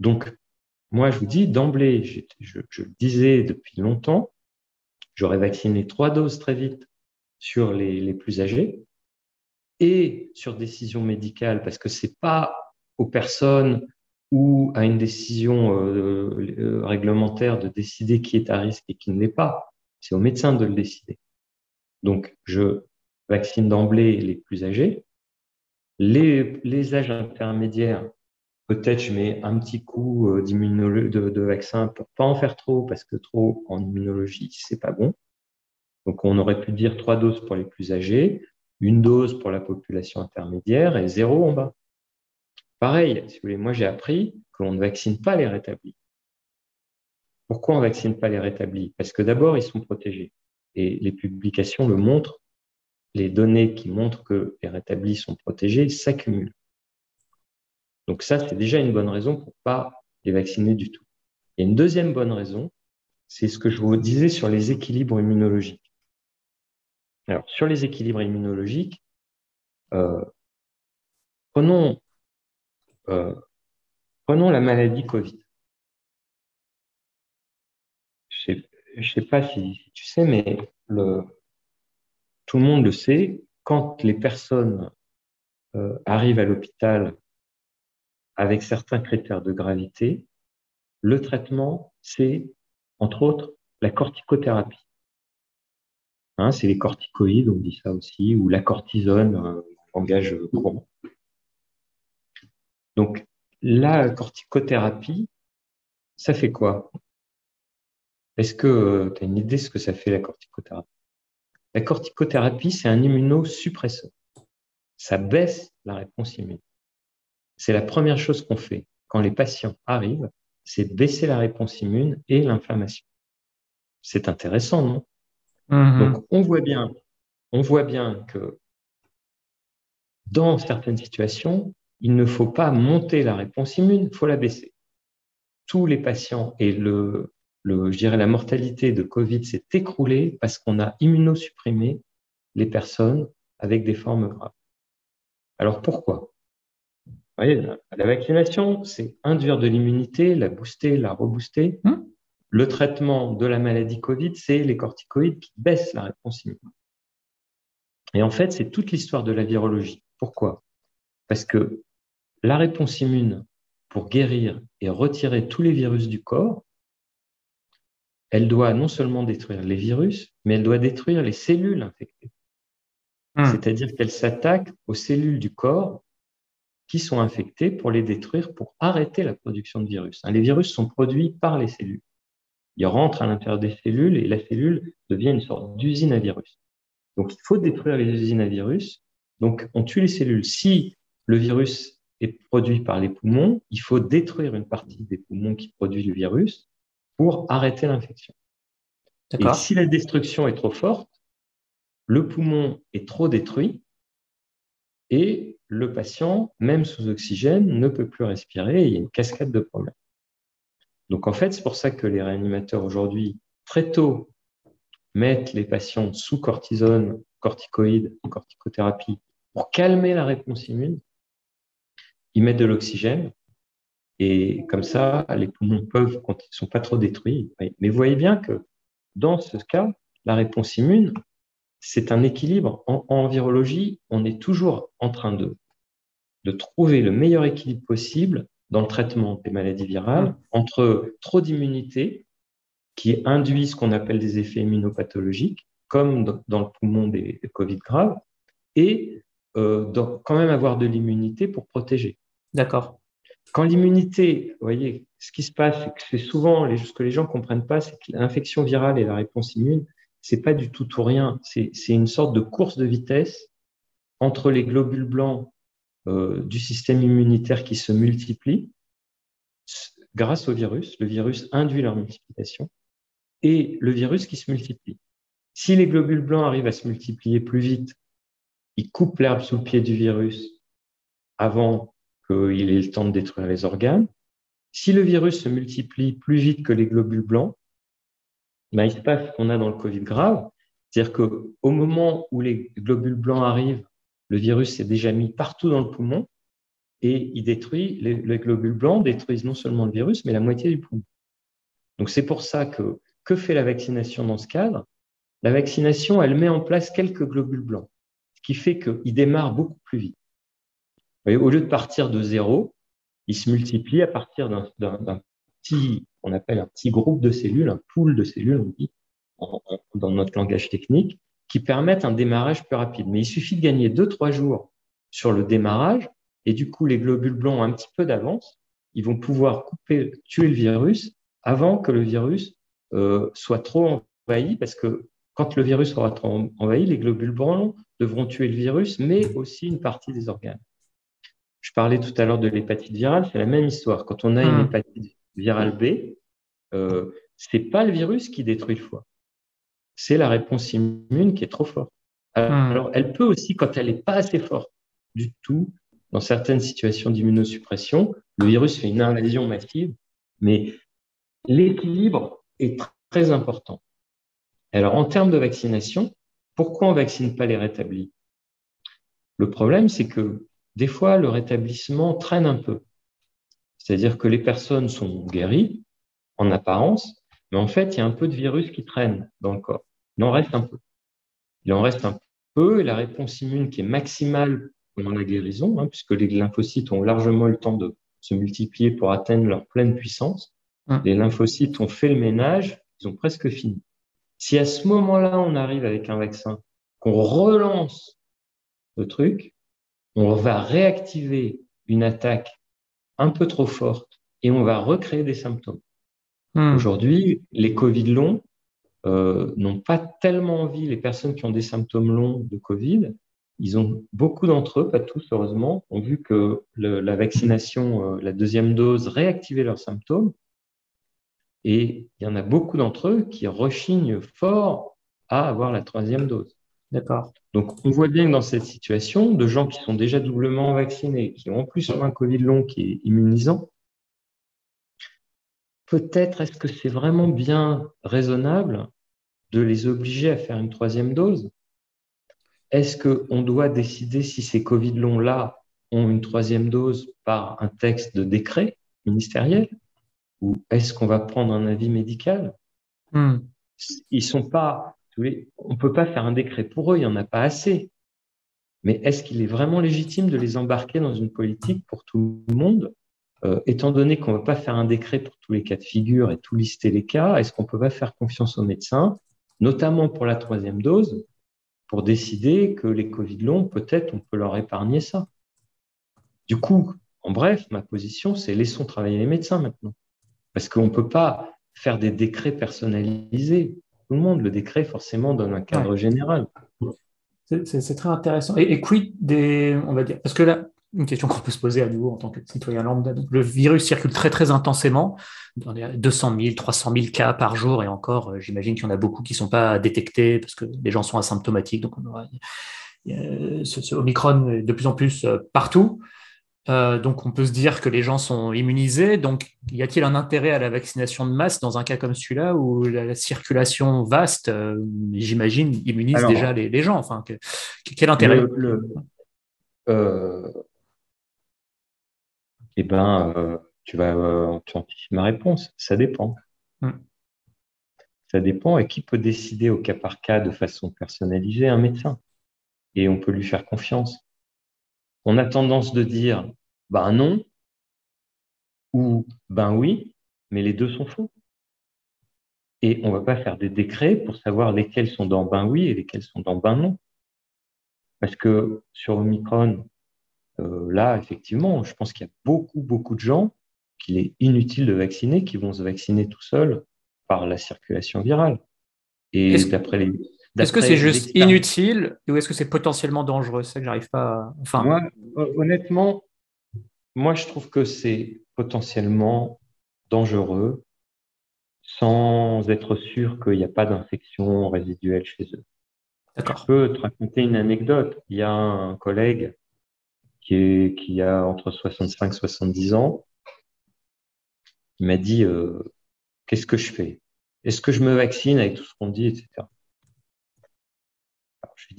Donc, moi, je vous dis, d'emblée, je, le disais depuis longtemps, j'aurais vacciné trois doses très vite sur les, plus âgés et sur décision médicale, parce que c'est pas aux personnes ou à une décision euh, euh, réglementaire de décider qui est à risque et qui ne l'est pas. C'est au médecin de le décider. Donc, je vaccine d'emblée les plus âgés. Les âges intermédiaires, peut-être je mets un petit coup euh, de, vaccin pour pas en faire trop, parce que trop en immunologie, c'est pas bon. Donc, on aurait pu dire trois doses pour les plus âgés, une dose pour la population intermédiaire et zéro en bas. Pareil, si vous voulez, moi j'ai appris qu'on ne vaccine pas les rétablis. Pourquoi on ne vaccine pas les rétablis? Parce que d'abord, ils sont protégés. Et les publications le montrent. Les données qui montrent que les rétablis sont protégés s'accumulent. Donc ça, c'est déjà une bonne raison pour ne pas les vacciner du tout. Et une deuxième bonne raison, c'est ce que je vous disais sur les équilibres immunologiques. Alors, sur les équilibres immunologiques, euh, prenons euh, prenons la maladie Covid. Je ne sais, pas si, tu sais, mais tout le monde le sait, quand les personnes euh, arrivent à l'hôpital avec certains critères de gravité, le traitement, c'est, entre autres, la corticothérapie. Hein, c'est les corticoïdes, on dit ça aussi, ou la cortisone, langage courant. Donc, la corticothérapie, ça fait quoi? Est-ce que euh, tu as une idée de ce que ça fait la corticothérapie? La corticothérapie, c'est un immunosuppresseur. Ça baisse la réponse immune. C'est la première chose qu'on fait quand les patients arrivent, c'est baisser la réponse immune et l'inflammation. C'est intéressant, non? Mm-hmm. Donc, on voit bien, on voit bien que dans certaines situations, il ne faut pas monter la réponse immune, il faut la baisser. Tous les patients et le, je dirais la mortalité de Covid s'est écroulée parce qu'on a immunosupprimé les personnes avec des formes graves. Alors pourquoi? Voyez, La vaccination, c'est induire de l'immunité, la booster, la rebooster. Hum le traitement de la maladie Covid, c'est les corticoïdes qui baissent la réponse immune. Et en fait, c'est toute l'histoire de la virologie. Pourquoi? Parce que la réponse immune pour guérir et retirer tous les virus du corps, elle doit non seulement détruire les virus, mais elle doit détruire les cellules infectées. Hmm. C'est-à-dire qu'elle s'attaque aux cellules du corps qui sont infectées pour les détruire, pour arrêter la production de virus. Hein, les virus sont produits par les cellules. Ils rentrent à l'intérieur des cellules et la cellule devient une sorte d'usine à virus. Donc, il faut détruire les usines à virus. Donc, on tue les cellules. Si le virus est produit par les poumons, il faut détruire une partie des poumons qui produisent le virus pour arrêter l'infection. Et si la destruction est trop forte, le poumon est trop détruit et le patient, même sous oxygène, ne peut plus respirer et il y a une cascade de problèmes. Donc en fait, c'est pour ça que les réanimateurs aujourd'hui, très tôt, mettent les patients sous cortisone, corticoïdes, corticothérapie pour calmer la réponse immune. Ils mettent de l'oxygène et comme ça, les poumons peuvent, quand ils ne sont pas trop détruits. Mais vous voyez bien que dans ce cas, la réponse immune, c'est un équilibre. En, virologie, on est toujours en train de, de trouver le meilleur équilibre possible dans le traitement des maladies virales entre trop d'immunité, qui induit ce qu'on appelle des effets immunopathologiques, comme dans le poumon des, Covid graves, et euh, quand même avoir de l'immunité pour protéger. D'accord. Quand l'immunité, vous voyez, ce qui se passe, c'est que souvent, ce que les gens ne comprennent pas, c'est que l'infection virale et la réponse immune, c'est pas du tout tout rien. C'est une sorte de course de vitesse entre les globules blancs euh, du système immunitaire qui se multiplient grâce au virus. Le virus induit leur multiplication et le virus qui se multiplie. Si les globules blancs arrivent à se multiplier plus vite, ils coupent l'herbe sous le pied du virus avant qu'il ait le temps de détruire les organes. Si le virus se multiplie plus vite que les globules blancs, il se passe ce qu'on a dans le Covid grave, c'est-à-dire qu'au moment où les globules blancs arrivent, le virus s'est déjà mis partout dans le poumon et il détruit, les, les, globules blancs détruisent non seulement le virus, mais la moitié du poumon. Donc c'est pour ça que, que fait la vaccination dans ce cadre? La vaccination, elle met en place quelques globules blancs, ce qui fait qu'il démarre beaucoup plus vite. au lieu de partir de zéro, il se multiplie à partir d'un petit on appelle un petit groupe de cellules, un pool de cellules, on dit, dans notre langage technique, qui permettent un démarrage plus rapide. Mais il suffit de gagner deux, trois jours sur le démarrage, et du coup, les globules blancs ont un petit peu d'avance. Ils vont pouvoir couper, tuer le virus avant que le virus euh, soit trop envahi, parce que quand le virus aura trop envahi, les globules blancs devront tuer le virus, mais aussi une partie des organes. Je parlais tout à l'heure de l'hépatite virale, c'est la même histoire. Quand on a une hmm. hépatite virale B, euh, c'est pas le virus qui détruit le foie, c'est la réponse immune qui est trop forte. Alors, hmm. elle peut aussi, quand elle n'est pas assez forte du tout, dans certaines situations d'immunosuppression, le virus fait une invasion massive, mais l'équilibre est très important. Alors, en termes de vaccination, pourquoi on ne vaccine pas les rétablis? Le problème, c'est que des fois, le rétablissement traîne un peu. C'est-à-dire que les personnes sont guéries en apparence, mais en fait, il y a un peu de virus qui traîne dans le corps. Il en reste un peu. Il en reste un peu et la réponse immune qui est maximale pendant la guérison, hein, puisque les lymphocytes ont largement eu le temps de se multiplier pour atteindre leur pleine puissance. Hum. Les lymphocytes ont fait le ménage, ils ont presque fini. Si à ce moment-là, on arrive avec un vaccin, qu'on relance le truc, on va réactiver une attaque un peu trop forte et on va recréer des symptômes. Hmm. Aujourd'hui, les Covid longs euh, n'ont pas tellement envie, les personnes qui ont des symptômes longs de Covid, ils ont beaucoup d'entre eux, pas tous heureusement, ont vu que la vaccination, euh, la deuxième dose réactivait leurs symptômes. Et il y en a beaucoup d'entre eux qui rechignent fort à avoir la troisième dose. D'accord. Donc, on voit bien que dans cette situation, de gens qui sont déjà doublement vaccinés, qui ont en plus un Covid long qui est immunisant, peut-être est-ce que c'est vraiment bien raisonnable de les obliger à faire une troisième dose? Est-ce qu'on doit décider si ces Covid longs-là ont une troisième dose par un texte de décret ministériel? Ou est-ce qu'on va prendre un avis médical? Hmm. Ils sont pas on ne peut pas faire un décret pour eux, il n'y en a pas assez. Mais est-ce qu'il est vraiment légitime de les embarquer dans une politique pour tout le monde euh, étant donné qu'on ne va pas faire un décret pour tous les cas de figure et tout lister les cas, est-ce qu'on ne peut pas faire confiance aux médecins, notamment pour la troisième dose, pour décider que les Covid longs, peut-être, on peut leur épargner ça? Du coup, en bref, ma position, c'est laissons travailler les médecins maintenant. Parce qu'on ne peut pas faire des décrets personnalisés. Tout le monde, le décret, forcément, donne un cadre général. C'est très intéressant. Et, et, quid des, on va dire, parce que là, une question qu'on peut se poser à nouveau en tant que citoyen lambda. le virus circule très très intensément, dans les 200 000, 300 000 cas par jour, et encore, euh, j'imagine qu'il y en a beaucoup qui ne sont pas détectés parce que les gens sont asymptomatiques. Donc, on aura, ce, Omicron de plus en plus euh, partout. Euh, donc, on peut se dire que les gens sont immunisés. Donc, y a-t-il un intérêt à la vaccination de masse dans un cas comme celui-là où la, circulation vaste, j'imagine, immunise déjà les, gens? Enfin, quel intérêt? eh ben, euh, tu vas euh, anticiper ma réponse. Ça dépend. Hmm. Ça dépend. Et qui peut décider au cas par cas de façon personnalisée Un médecin? Et on peut lui faire confiance. On a tendance de dire ben non ou ben oui, mais les deux sont faux. Et on ne va pas faire des décrets pour savoir lesquels sont dans ben oui et lesquels sont dans ben non. Parce que sur Omicron, euh, là, effectivement, je pense qu'il y a beaucoup, beaucoup de gens qu'il est inutile de vacciner, qui vont se vacciner tout seuls par la circulation virale. Et d'après les. Est-ce que c'est juste inutile ou est-ce que c'est potentiellement dangereux? C'est ça que j'arrive pas à... Enfin... Moi, honnêtement, moi, je trouve que c'est potentiellement dangereux sans être sûr qu'il n'y a pas d'infection résiduelle chez eux. Je peux te raconter une anecdote. Il y a un collègue qui, a entre 65 et 70 ans. Il m'a dit euh, Qu'est-ce que je fais? Est-ce que je me vaccine avec tout ce qu'on dit, etc.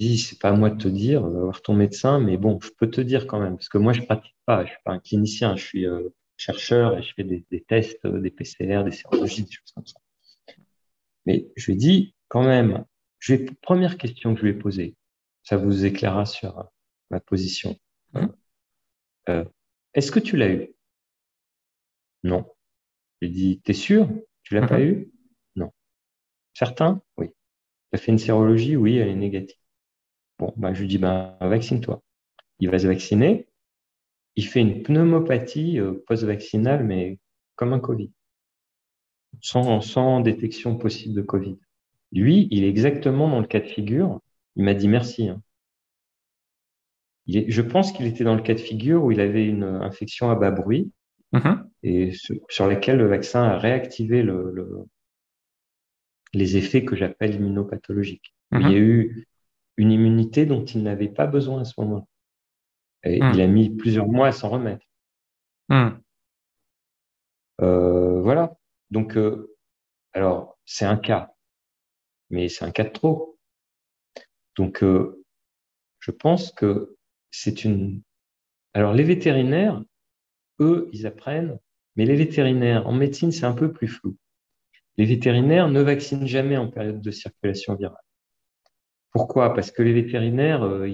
je lui dis C'est pas à moi de te dire, va voir ton médecin, mais bon, je peux te dire quand même, parce que moi, je pratique pas, je suis pas un clinicien, je suis euh, chercheur et je fais des, tests, des PCR, des sérologies, des choses comme ça. Mais je lui ai dit quand même, je vais, première question que je lui ai posée, ça vous éclairera sur ma position. Mmh. Euh, est-ce que tu l'as eu? Non. J'ai dit, t'es sûr? Tu l'as pas mhm. eu? Non. Certain? Oui. Tu as fait une sérologie? Oui, elle est négative. Bon, bah, je lui dis, ben, vaccine-toi. Il va se vacciner. Il fait une pneumopathie euh, post-vaccinale, mais comme un Covid. Sans, sans détection possible de Covid. Lui, il est exactement dans le cas de figure. Il m'a dit merci. Hein je pense qu'il était dans le cas de figure où il avait une infection à bas bruit mm-hmm. et sur, lesquels le vaccin a réactivé les effets que j'appelle immunopathologiques. Il y a mm-hmm. eu une immunité dont il n'avait pas besoin à ce moment-là. Et il a mis plusieurs mois à s'en remettre. Mm. Euh, voilà. Donc, euh, alors, c'est un cas, mais c'est un cas de trop. Donc, euh, je pense que c'est une. Alors, les vétérinaires, eux, ils apprennent, mais les vétérinaires en médecine, c'est un peu plus flou. Les vétérinaires ne vaccinent jamais en période de circulation virale. Pourquoi? Parce que les vétérinaires, euh,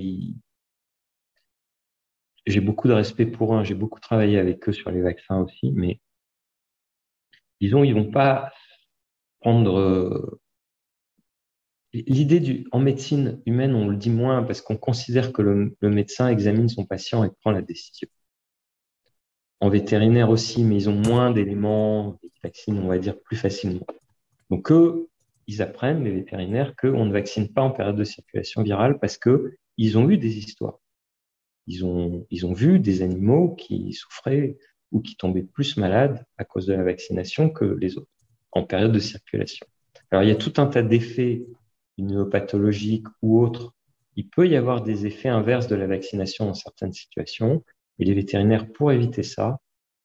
j'ai beaucoup de respect pour eux, j'ai beaucoup travaillé avec eux sur les vaccins aussi, mais disons, ils vont pas prendre euh, L'idée du, en médecine humaine, on le dit moins parce qu'on considère que le, médecin examine son patient et prend la décision. En vétérinaire aussi, mais ils ont moins d'éléments, ils vaccinent, on va dire, plus facilement. Donc, eux, ils apprennent, les vétérinaires, qu'on ne vaccine pas en période de circulation virale parce qu'ils ont eu des histoires. Ils ont, ils ont vu des animaux qui souffraient ou qui tombaient plus malades à cause de la vaccination que les autres en période de circulation. Alors, il y a tout un tas d'effets immunopathologiques ou autres, il peut y avoir des effets inverses de la vaccination dans certaines situations. Et les vétérinaires, pour éviter ça,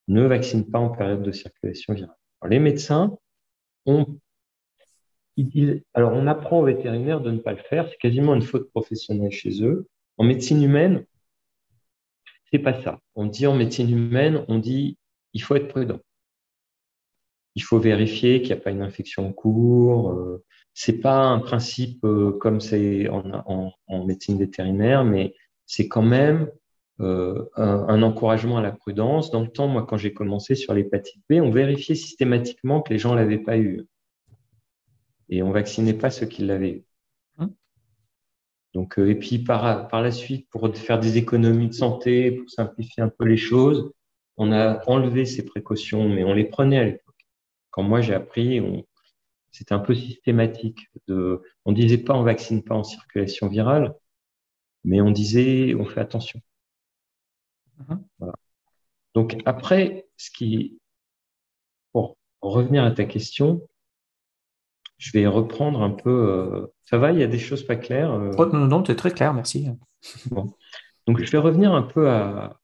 ne vaccinent pas en période de circulation virale. les médecins ont alors, on apprend aux vétérinaires de ne pas le faire. C'est quasiment une faute professionnelle chez eux. En médecine humaine, c'est pas ça. On dit en médecine humaine, on dit il faut être prudent. Il faut vérifier qu'il n'y a pas une infection en cours. Euh, c'est pas un principe euh, comme c'est en, médecine vétérinaire, mais c'est quand même euh, un, encouragement à la prudence. Dans le temps, moi, quand j'ai commencé sur l'hépatite B, on vérifiait systématiquement que les gens l'avaient pas eu. Et on vaccinait pas ceux qui l'avaient eu. Hein? Donc, euh, et puis par, par la suite, pour faire des économies de santé, pour simplifier un peu les choses, on a enlevé ces précautions, mais on les prenait à l'époque. Quand moi j'ai appris, c'était un peu systématique. De, on disait pas on vaccine pas en circulation virale, mais on disait on fait attention. Uh-huh. Donc après, ce qui, pour revenir à ta question, je vais reprendre un peu. Euh, ça va, il y a des choses pas claires. Euh? Oh, non, non, c'est très clair, merci. Donc je vais revenir un peu à,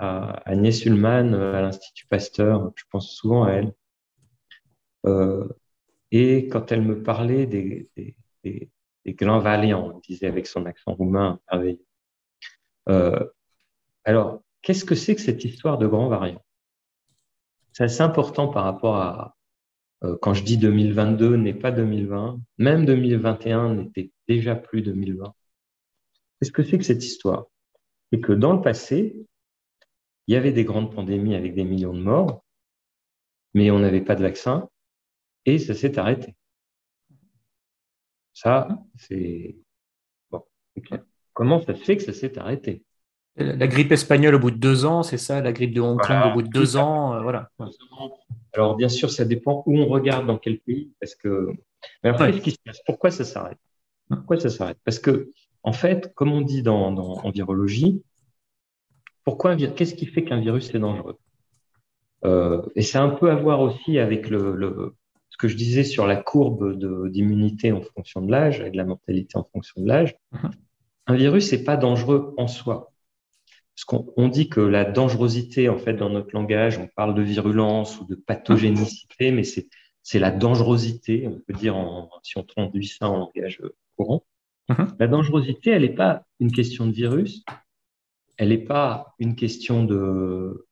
à Agnès Ullmann, à l'Institut Pasteur. Je pense souvent à elle. Euh, et quand elle me parlait des, des, des, des glands valiants, disait avec son accent roumain merveilleux. Euh, alors, qu'est-ce que c'est que cette histoire de grands variants? C'est assez important par rapport à euh, quand je dis 2022 n'est pas 2020, même 2021 n'était déjà plus 2020. Qu'est-ce que c'est que cette histoire? C'est que dans le passé, il y avait des grandes pandémies avec des millions de morts, mais on n'avait pas de vaccin, et ça s'est arrêté. Ça, c'est bon, Comment ça se fait que ça s'est arrêté? La grippe espagnole au bout de deux ans, c'est ça La grippe de Hong Kong au bout de deux ans, euh, voilà. Alors bien sûr, ça dépend où on regarde dans quel pays, parce que. Mais après, ce qui se passe? Pourquoi ça s'arrête? Pourquoi ça s'arrête? Parce que, en fait, comme on dit dans, en virologie, pourquoi Qu'est-ce qui fait qu'un virus est dangereux? Euh, Et c'est un peu à voir aussi avec le, le ce que je disais sur la courbe d'immunité en fonction de l'âge, et de la mortalité en fonction de l'âge, mhm. un virus n'est pas dangereux en soi. Qu'on on dit que la dangerosité, en fait, dans notre langage, on parle de virulence ou de pathogénicité, mais c'est la dangerosité, on peut dire, en, si on traduit ça en langage courant. Mhm. La dangerosité, elle n'est pas une question de virus, elle n'est pas une question de...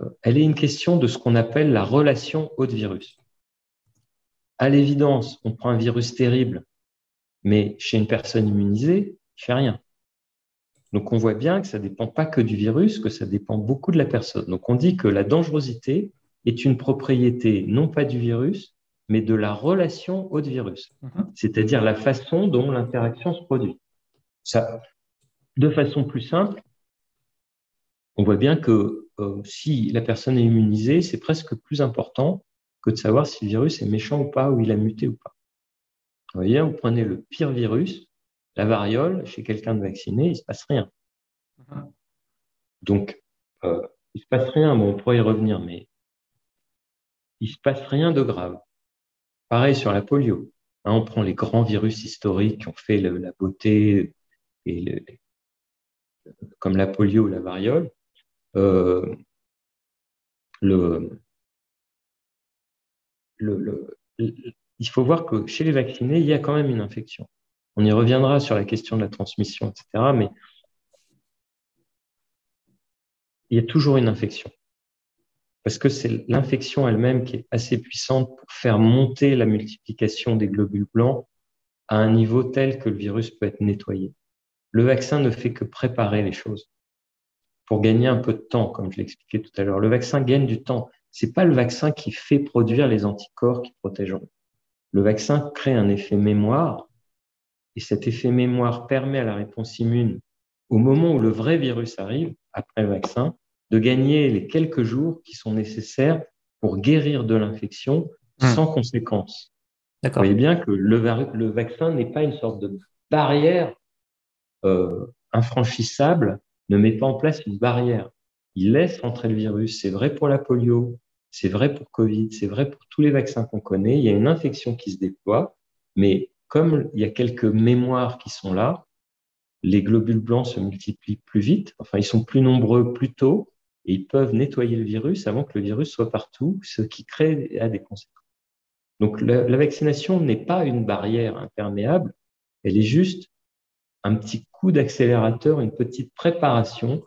Euh, elle est une question de ce qu'on appelle la relation hôte-virus à l'évidence, on prend un virus terrible, mais chez une personne immunisée, il fait rien. Donc on voit bien que ça ne dépend pas que du virus, que ça dépend beaucoup de la personne. Donc on dit que la dangerosité est une propriété non pas du virus, mais de la relation au virus, mhm. c'est-à-dire la façon dont l'interaction se produit. Ça, de façon plus simple, on voit bien que euh, si la personne est immunisée, c'est presque plus important que de savoir si le virus est méchant ou pas, ou il a muté ou pas. Vous voyez, vous prenez le pire virus, la variole, chez quelqu'un de vacciné, il ne se passe rien. Mhm. Donc, euh, il ne se passe rien, bon, on pourrait y revenir, mais il ne se passe rien de grave. Pareil sur la polio. Hein, on prend les grands virus historiques qui ont fait la beauté, et comme la polio ou la variole. Euh, le, il faut voir que chez les vaccinés, il y a quand même une infection. On y reviendra sur la question de la transmission, etc. Mais il y a toujours une infection. Parce que c'est l'infection elle-même qui est assez puissante pour faire monter la multiplication des globules blancs à un niveau tel que le virus peut être nettoyé. Le vaccin ne fait que préparer les choses pour gagner un peu de temps, comme je l'expliquais tout à l'heure. Le vaccin gagne du temps c'est pas le vaccin qui fait produire les anticorps qui protègeront. Le vaccin crée un effet mémoire et cet effet mémoire permet à la réponse immune, au moment où le vrai virus arrive, après le vaccin, de gagner les quelques jours qui sont nécessaires pour guérir de l'infection hmm. sans conséquence. Vous voyez bien que le, le vaccin n'est pas une sorte de barrière euh, infranchissable, ne met pas en place une barrière. Il laisse entrer le virus. C'est vrai pour la polio, c'est vrai pour Covid, c'est vrai pour tous les vaccins qu'on connaît. Il y a une infection qui se déploie, mais comme il y a quelques mémoires qui sont là, les globules blancs se multiplient plus vite, enfin ils sont plus nombreux plus tôt, et ils peuvent nettoyer le virus avant que le virus soit partout, ce qui crée des conséquences. Donc la, la vaccination n'est pas une barrière imperméable, elle est juste un petit coup d'accélérateur, une petite préparation,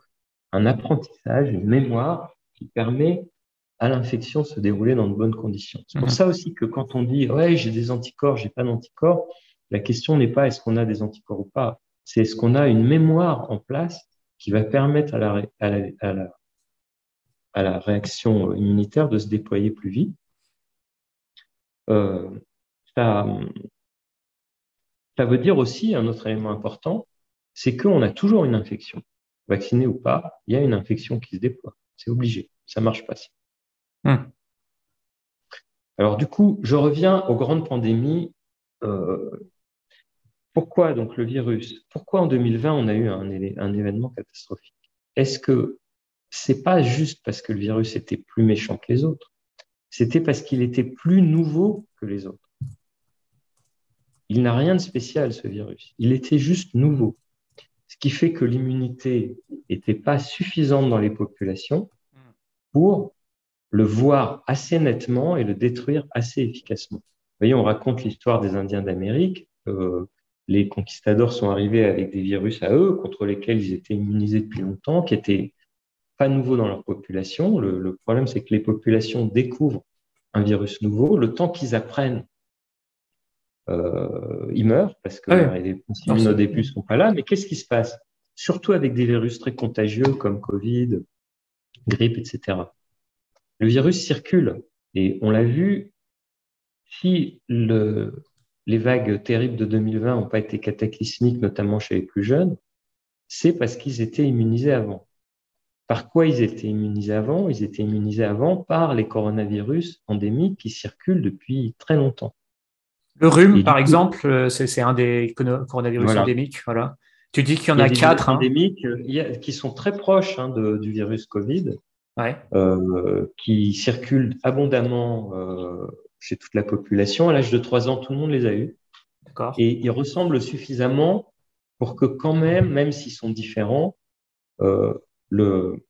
un apprentissage, une mémoire qui permet à l'infection se dérouler dans de bonnes conditions. C'est pour mhm. ça aussi que quand on dit ouais j'ai des anticorps, j'ai pas d'anticorps, la question n'est pas est-ce qu'on a des anticorps ou pas, c'est est-ce qu'on a une mémoire en place qui va permettre à la, à la, à la, à la réaction immunitaire de se déployer plus vite. Euh, ça, ça veut dire aussi, un autre élément important, c'est qu'on a toujours une infection. Vacciné ou pas, il y a une infection qui se déploie. C'est obligé. Ça marche pas. Hum. Alors du coup, je reviens aux grandes pandémies. Euh, pourquoi donc le virus? Pourquoi en 2020 on a eu un, un événement catastrophique? Est-ce que c'est pas juste parce que le virus était plus méchant que les autres? C'était parce qu'il était plus nouveau que les autres. Il n'a rien de spécial ce virus. Il était juste nouveau. Ce qui fait que l'immunité n'était pas suffisante dans les populations pour le voir assez nettement et le détruire assez efficacement. Vous voyez, on raconte l'histoire des Indiens d'Amérique. Euh, les conquistadors sont arrivés avec des virus à eux contre lesquels ils étaient immunisés depuis longtemps, qui étaient pas nouveaux dans leur population. Le, problème, c'est que les populations découvrent un virus nouveau. Le temps qu'ils apprennent, euh, ils meurent parce que les au début sont pas là. Mais qu'est-ce qui se passe? Surtout avec des virus très contagieux comme Covid, grippe, etc le virus circule. Et on l'a vu, si le, les vagues terribles de 2020 n'ont pas été cataclysmiques, notamment chez les plus jeunes, c'est parce qu'ils étaient immunisés avant. Par quoi ils étaient immunisés avant? Ils étaient immunisés avant par les coronavirus endémiques qui circulent depuis très longtemps. Le rhume, par exemple, euh, c'est un des coronavirus endémiques. Voilà. Tu dis qu'il y en a, quatre. Hein. Endémiques euh, qui sont très proches hein, du virus Covid euh, qui circulent abondamment euh, chez toute la population. À l'âge de 3 ans, tout le monde les a eus. Et ils ressemblent suffisamment pour que quand même, même s'ils sont différents, euh, le,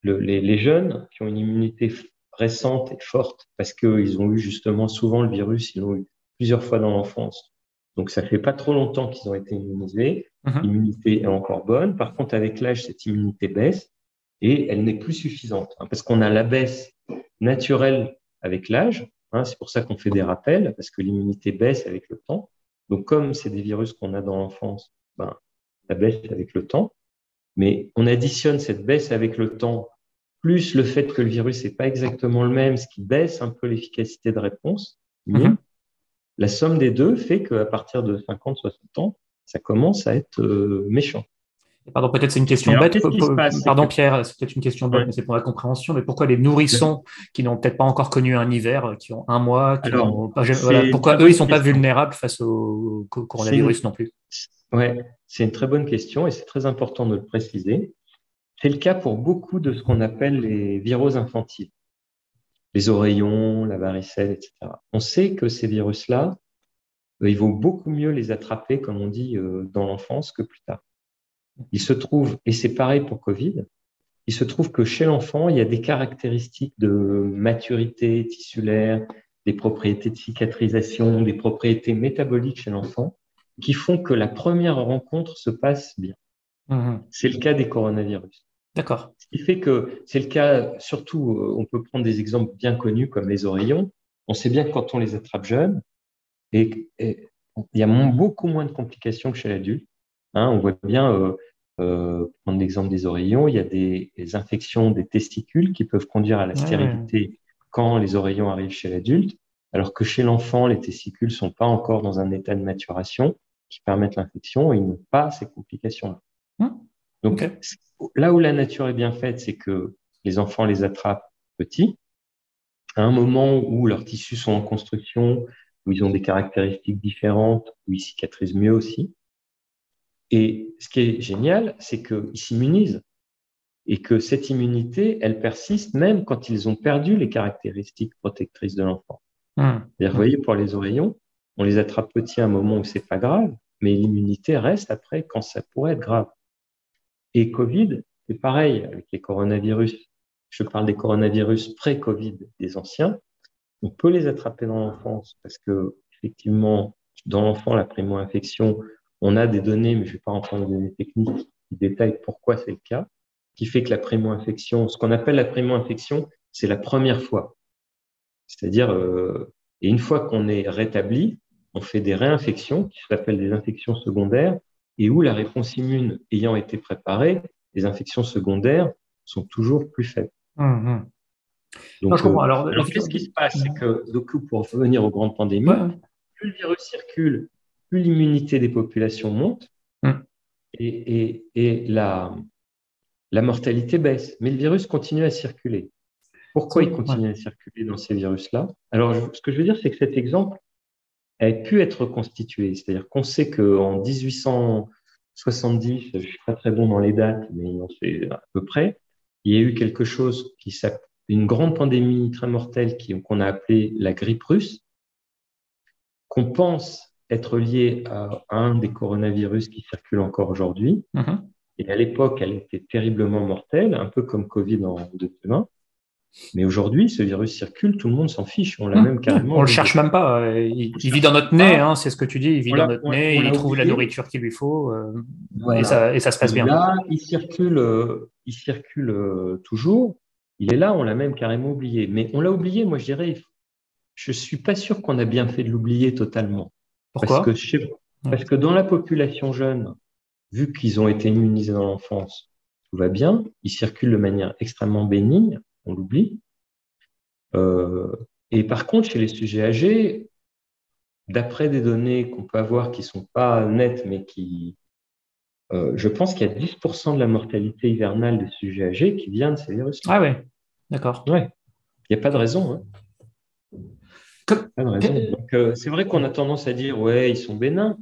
le, les, les, jeunes qui ont une immunité récente et forte, parce qu'ils ont eu justement souvent le virus, ils l'ont eu plusieurs fois dans l'enfance. Donc ça fait pas trop longtemps qu'ils ont été immunisés. Mm-hmm. L'immunité est encore bonne. Par contre, avec l'âge, cette immunité baisse et elle n'est plus suffisante hein, parce qu'on a la baisse naturelle avec l'âge. Hein, c'est pour ça qu'on fait des rappels parce que l'immunité baisse avec le temps. Donc comme c'est des virus qu'on a dans l'enfance, ben, la baisse avec le temps. Mais on additionne cette baisse avec le temps plus le fait que le virus n'est pas exactement le même, ce qui baisse un peu l'efficacité de réponse. Mm-hmm. La somme des deux fait qu'à partir de 50-60 ans, ça commence à être euh, méchant. Pardon, peut-être c'est une question bête. Pardon, Pierre, c'est peut-être une question bête, mais c'est pour la compréhension. Mais pourquoi les nourrissons qui n'ont peut-être pas encore connu un hiver, qui ont un mois, pourquoi eux, ils ne sont pas vulnérables face au coronavirus non plus? Ouais, c'est une très bonne question et c'est très important de le préciser. C'est le cas pour beaucoup de ce qu'on appelle les viroses infantiles, les oreillons, la varicelle, etc. On sait que ces virus-là, euh, il vaut beaucoup mieux les attraper, comme on dit, euh, dans l'enfance que plus tard. Il se trouve, et c'est pareil pour Covid, il se trouve que chez l'enfant, il y a des caractéristiques de maturité tissulaire, des propriétés de cicatrisation, des propriétés métaboliques chez l'enfant qui font que la première rencontre se passe bien. Mmh. C'est le cas des coronavirus. D'accord. Ce qui fait que c'est le cas, surtout, euh, on peut prendre des exemples bien connus comme les oreillons. On sait bien que quand on les attrape jeunes, et, il y a beaucoup moins de complications que chez l'adulte. Hein, on voit bien, euh, euh, prendre l'exemple des oreillons, il y a des, infections des testicules qui peuvent conduire à la stérilité quand les oreillons arrivent chez l'adulte, alors que chez l'enfant, les testicules sont pas encore dans un état de maturation qui permettent l'infection et ils n'ont pas ces complications-là. Hum. Donc, là où la nature est bien faite, c'est que les enfants les attrapent petits, à un moment où leurs tissus sont en construction, où ils ont des caractéristiques différentes, où ils cicatrisent mieux aussi. Et ce qui est génial, c'est qu'ils s'immunisent et que cette immunité, elle persiste même quand ils ont perdu les caractéristiques protectrices de l'enfant. Mmh. Vous voyez, pour les oreillons, on les attrape petits à un moment où c'est pas grave, mais l'immunité reste après quand ça pourrait être grave. Et Covid, c'est pareil avec les coronavirus. Je parle des coronavirus pré-Covid des anciens. On peut les attraper dans l'enfance parce que, effectivement, dans l'enfant, la primo-infection, on a des données, mais je ne vais pas rentrer dans les données techniques qui détaillent pourquoi c'est le cas, qui fait que la primo-infection, ce qu'on appelle la primo-infection, c'est la première fois. C'est-à-dire, euh, et une fois qu'on est rétabli, on fait des réinfections qui s'appellent des infections secondaires et où la réponse immune ayant été préparée, les infections secondaires sont toujours plus faibles. Hum, Donc, alors, qu'est-ce qui se passe C'est que, donc, pour revenir aux grandes pandémies, plus le virus circule, plus l'immunité des populations monte et, et, la, la mortalité baisse. Mais le virus continue à circuler. Pourquoi il continue à circuler dans ces virus-là? Alors, ce que je veux dire, c'est que cet exemple a pu être constitué. C'est-à-dire qu'on sait qu'en 1870, je ne suis pas très bon dans les dates, mais on sait à peu près, il y a eu quelque chose qui s'appelle une grande pandémie très mortelle qu'on a appelée la grippe russe, qu'on pense être liée à un des coronavirus qui circulent encore aujourd'hui. Mm-hmm. Et à l'époque, elle était terriblement mortelle, un peu comme Covid en 2020. Mais aujourd'hui, ce virus circule, tout le monde s'en fiche. On l'a mmh. même carrément. On le cherche même pas. Euh, il, vit dans notre nez, hein, c'est ce que tu dis. Il vit dans notre nez, il trouve la nourriture qu'il lui faut, euh, et, ça, et, ça, se passe bien. Là, il circule, euh, il circule toujours. Il est là, on l'a même carrément oublié. Mais on l'a oublié, moi je dirais, je suis pas sûr qu'on a bien fait de l'oublier totalement. Pourquoi? parce que, parce que dans la population jeune, vu qu'ils ont été immunisés dans l'enfance, tout va bien. Ils circulent de manière extrêmement bénigne on l'oublie. Euh, et par contre, chez les sujets âgés, d'après des données qu'on peut avoir qui ne sont pas nettes, mais qui. Euh, je pense qu'il y a 10% de la mortalité hivernale des sujets âgés qui vient de ces virus. Ah ouais, d'accord. Ouais. Il n'y a pas de raison. Hein. Euh, c'est vrai qu'on a tendance à dire, ouais, ils sont bénins.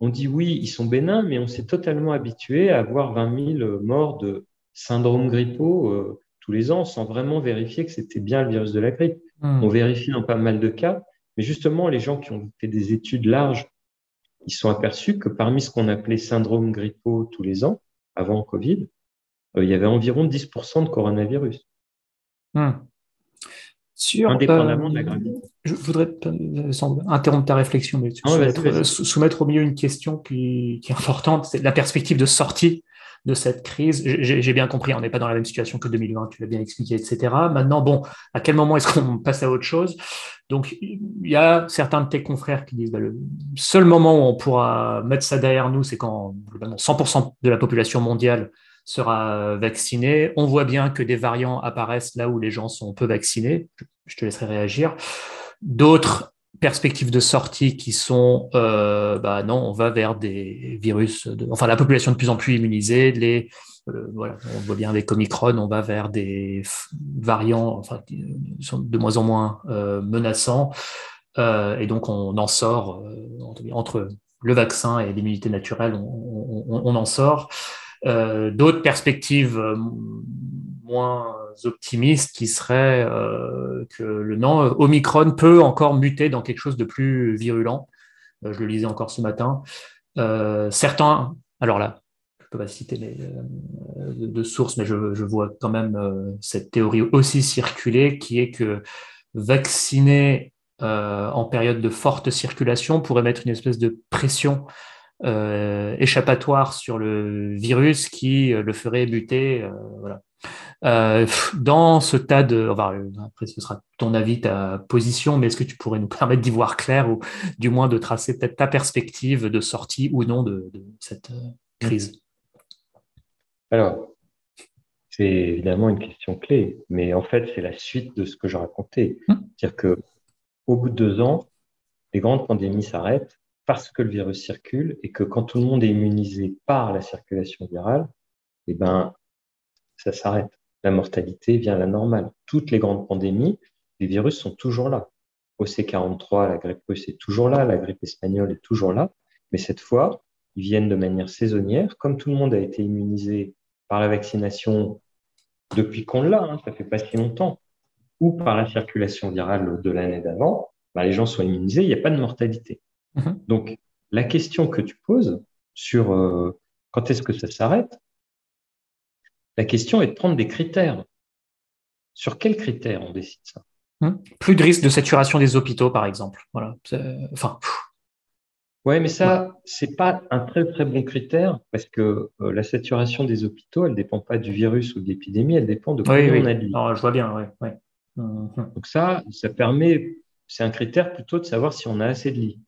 On dit oui, ils sont bénins, mais on s'est totalement habitué à avoir 20 000 morts de syndrome grippaux les ans sans vraiment vérifier que c'était bien le virus de la grippe. Hmm. On vérifie dans pas mal de cas, mais justement, les gens qui ont fait des études larges, ils sont aperçus que parmi ce qu'on appelait syndrome grippaux tous les ans, avant Covid, euh, il y avait environ 10% de coronavirus. Hmm. Indépendamment de la euh, gravité. Je voudrais euh, interrompre ta réflexion, mais soumettre, au milieu une question qui, qui est importante, c'est la perspective de sortie de cette crise. J'ai bien compris, on n'est pas dans la même situation que 2020, tu l'as bien expliqué, etc. Maintenant, bon, à quel moment est-ce qu'on passe à autre chose? Donc, il y a certains de tes confrères qui disent bah, le seul moment où on pourra mettre ça derrière nous, c'est quand 100% de la population mondiale sera vaccinée. On voit bien que des variants apparaissent là où les gens sont peu vaccinés. Je te laisserai réagir. D'autres perspectives de sortie qui sont, euh, bah non, on va vers des virus, enfin la population de plus en plus immunisée, les, euh, voilà, on voit bien avec Omicron, on va vers des variants, enfin, sont de moins en moins euh, menaçants, et donc on en sort entre le vaccin et l'immunité naturelle, on, en sort. D'autres perspectives moins optimistes qui serait euh, que le nom Omicron peut encore muter dans quelque chose de plus virulent. Euh, je le lisais encore ce matin. Euh, certains, alors là, je ne peux pas citer de, sources, mais je, vois quand même cette théorie aussi circuler, qui est que vacciner en période de forte circulation pourrait mettre une espèce de pression échappatoire sur le virus qui le ferait voilà. Euh, dans ce tas de, après ce sera ton avis, ta position, mais est-ce que tu pourrais nous permettre d'y voir clair ou du moins de tracer peut-être ta perspective de sortie ou non de, cette euh, crise? Alors, c'est évidemment une question clé, mais en fait, c'est la suite de ce que je racontais. Hum. C'est-à-dire que au bout de deux ans, les grandes pandémies s'arrêtent parce que le virus circule et que quand tout le monde est immunisé par la circulation virale, eh ben, ça s'arrête la mortalité vient à la normale. Toutes les grandes pandémies, les virus sont toujours là. OC43, la grippe russe est toujours là, la grippe espagnole est toujours là, mais cette fois, ils viennent de manière saisonnière. Comme tout le monde a été immunisé par la vaccination depuis qu'on l'a, hein, ça fait pas si longtemps, ou par la circulation virale de l'année d'avant, bah, les gens sont immunisés, il n'y a pas de mortalité. Mm-hmm. Donc, la question que tu poses sur euh, quand est-ce que ça s'arrête, la question est de prendre des critères. Sur quels critères on décide ça? Hmm. Plus de risque de saturation des hôpitaux, par exemple. Voilà. Enfin. Ouais, mais ça, c'est pas un très très bon critère parce que euh, la saturation des hôpitaux, elle dépend pas du virus ou de l'épidémie, elle dépend de combien on a de lits. je vois bien, oui. Hmm, hmm. Donc ça, ça permet, c'est un critère plutôt de savoir si on a assez de lits.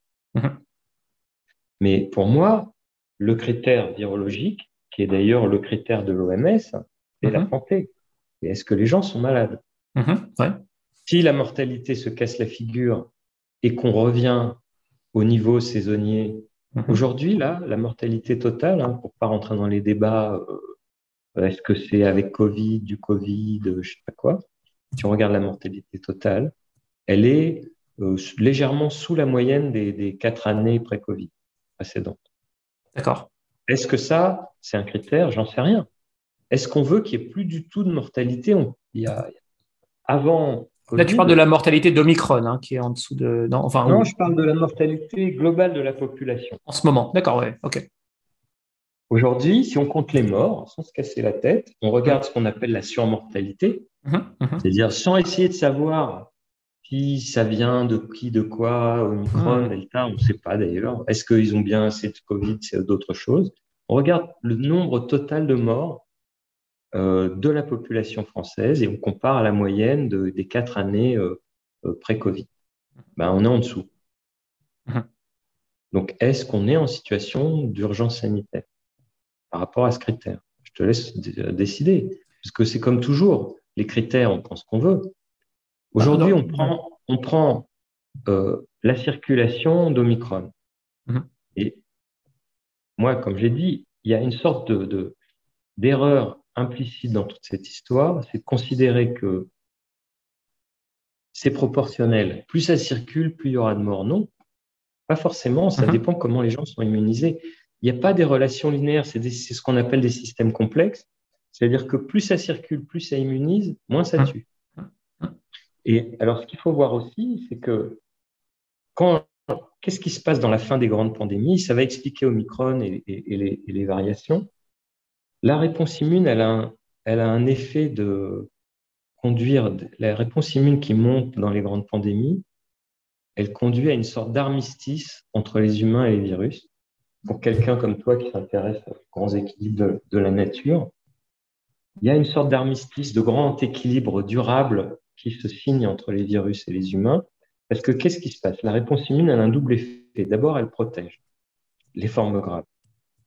Mais pour moi, le critère virologique, qui est d'ailleurs le critère de l'OMS, c'est la mhm. santé. Est-ce que les gens sont malades? Mhm, Si la mortalité se casse la figure et qu'on revient au niveau saisonnier, mhm. aujourd'hui, là, la mortalité totale, hein, pour pas rentrer dans les débats, euh, est-ce que c'est avec Covid, du Covid, je sais pas quoi, si on regarde la mortalité totale, elle est euh, légèrement sous la moyenne des, quatre années pré-Covid précédentes. D'accord. Est-ce que ça, c'est un critère? J'en sais rien. Est-ce qu'on veut qu'il n'y ait plus du tout de mortalité? Il y a, Avant. Là, tu parles de la mortalité d'Omicron, hein, qui est en dessous de. Non, enfin, non je parle de la mortalité globale de la population. En ce moment, d'accord, ouais, ok. Aujourd'hui, si on compte les morts, sans se casser la tête, on regarde ce qu'on appelle la surmortalité, mhm, mhm. c'est-à-dire sans essayer de savoir qui ça vient, de qui, de quoi, Omicron. Delta, on ne sait pas d'ailleurs. Est-ce qu'ils ont bien assez de Covid, c'est d'autres choses. On regarde le nombre total de morts euh, de la population française et on compare à la moyenne des quatre années euh, euh, pré-Covid. Ben, on est en dessous. Donc, est-ce qu'on est en situation d'urgence sanitaire par rapport à ce critère? Je te laisse décider, parce que c'est comme toujours, les critères, on pense qu'on veut. Aujourd'hui, on prend, on prend euh, la circulation d'Omicron. Mhm. Et moi, comme j'ai dit, il y a une sorte de, d'erreur implicite dans toute cette histoire, c'est de considérer que c'est proportionnel. Plus ça circule, plus il y aura de morts. Non, pas forcément. Ça mhm. dépend comment les gens sont immunisés il n'y a pas des relations linéaires, c'est ce qu'on appelle des systèmes complexes. C'est-à-dire que plus ça circule, plus ça immunise, moins ça tue. Et alors, ce qu'il faut voir aussi, c'est que quand qu'est-ce qui se passe dans la fin des grandes pandémies? Ça va expliquer Omicron et, et, les, variations. La réponse immune, elle a, un, elle a un effet de conduire, la réponse immune qui monte dans les grandes pandémies, elle conduit à une sorte d'armistice entre les humains et les virus pour quelqu'un comme toi qui s'intéresse aux grands équilibres de, la nature, il y a une sorte d'armistice, de grand équilibre durable qui se signe entre les virus et les humains. Parce que qu'est-ce qui se passe? La réponse immune a un double effet. D'abord, elle protège les formes graves.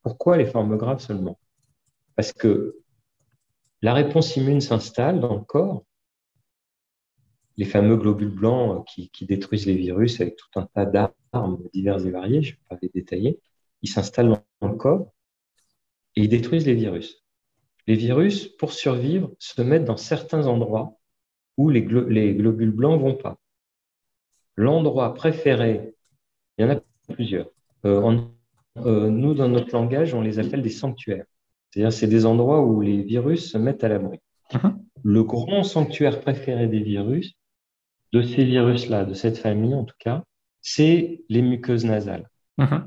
Pourquoi les formes graves seulement? Parce que la réponse immune s'installe dans le corps, les fameux globules blancs qui, qui, détruisent les virus avec tout un tas d'armes diverses et variées, je ne vais pas les détailler, ils s'installent dans le corps et ils détruisent les virus. Les virus, pour survivre, se mettent dans certains endroits où les, globules blancs vont pas. L'endroit préféré, il y en a plusieurs. Euh, euh, nous, dans notre langage, on les appelle des sanctuaires. C'est-à-dire, c'est des endroits où les virus se mettent à l'abri. Uh-huh. Le grand sanctuaire préféré des virus, de ces virus-là, de cette famille en tout cas, c'est les muqueuses nasales. Uh-huh.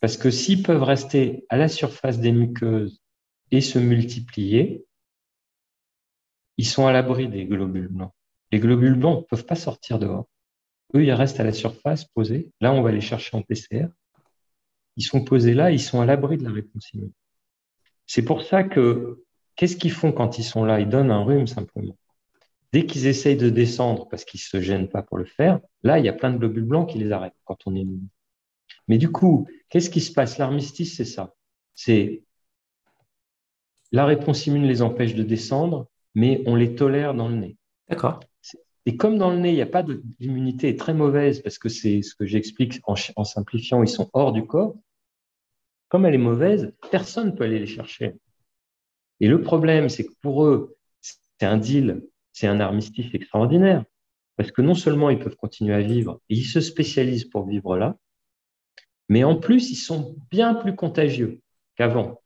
Parce que s'ils peuvent rester à la surface des muqueuses et se multiplier, ils sont à l'abri des globules blancs. Les globules blancs ne peuvent pas sortir dehors. Eux, ils restent à la surface, posés. Là, on va les chercher en PCR. Ils sont posés là, ils sont à l'abri de la réponse immunitaire. C'est pour ça que, qu'est-ce qu'ils font quand ils sont là? Ils donnent un rhume simplement. Dès qu'ils essayent de descendre parce qu'ils ne se gênent pas pour le faire, là, il y a plein de globules blancs qui les arrêtent quand on est mais du coup, qu'est-ce qui se passe? L'armistice, c'est ça. C'est la réponse immune les empêche de descendre, mais on les tolère dans le nez. D'accord. Et comme dans le nez, il n'y a pas d'immunité très mauvaise, parce que c'est ce que j'explique en, en, simplifiant, ils sont hors du corps, comme elle est mauvaise, personne ne peut aller les chercher. Et le problème, c'est que pour eux, c'est un deal, c'est un armistice extraordinaire, parce que non seulement ils peuvent continuer à vivre, et ils se spécialisent pour vivre là, mais en plus, ils sont bien plus contagieux qu'avant.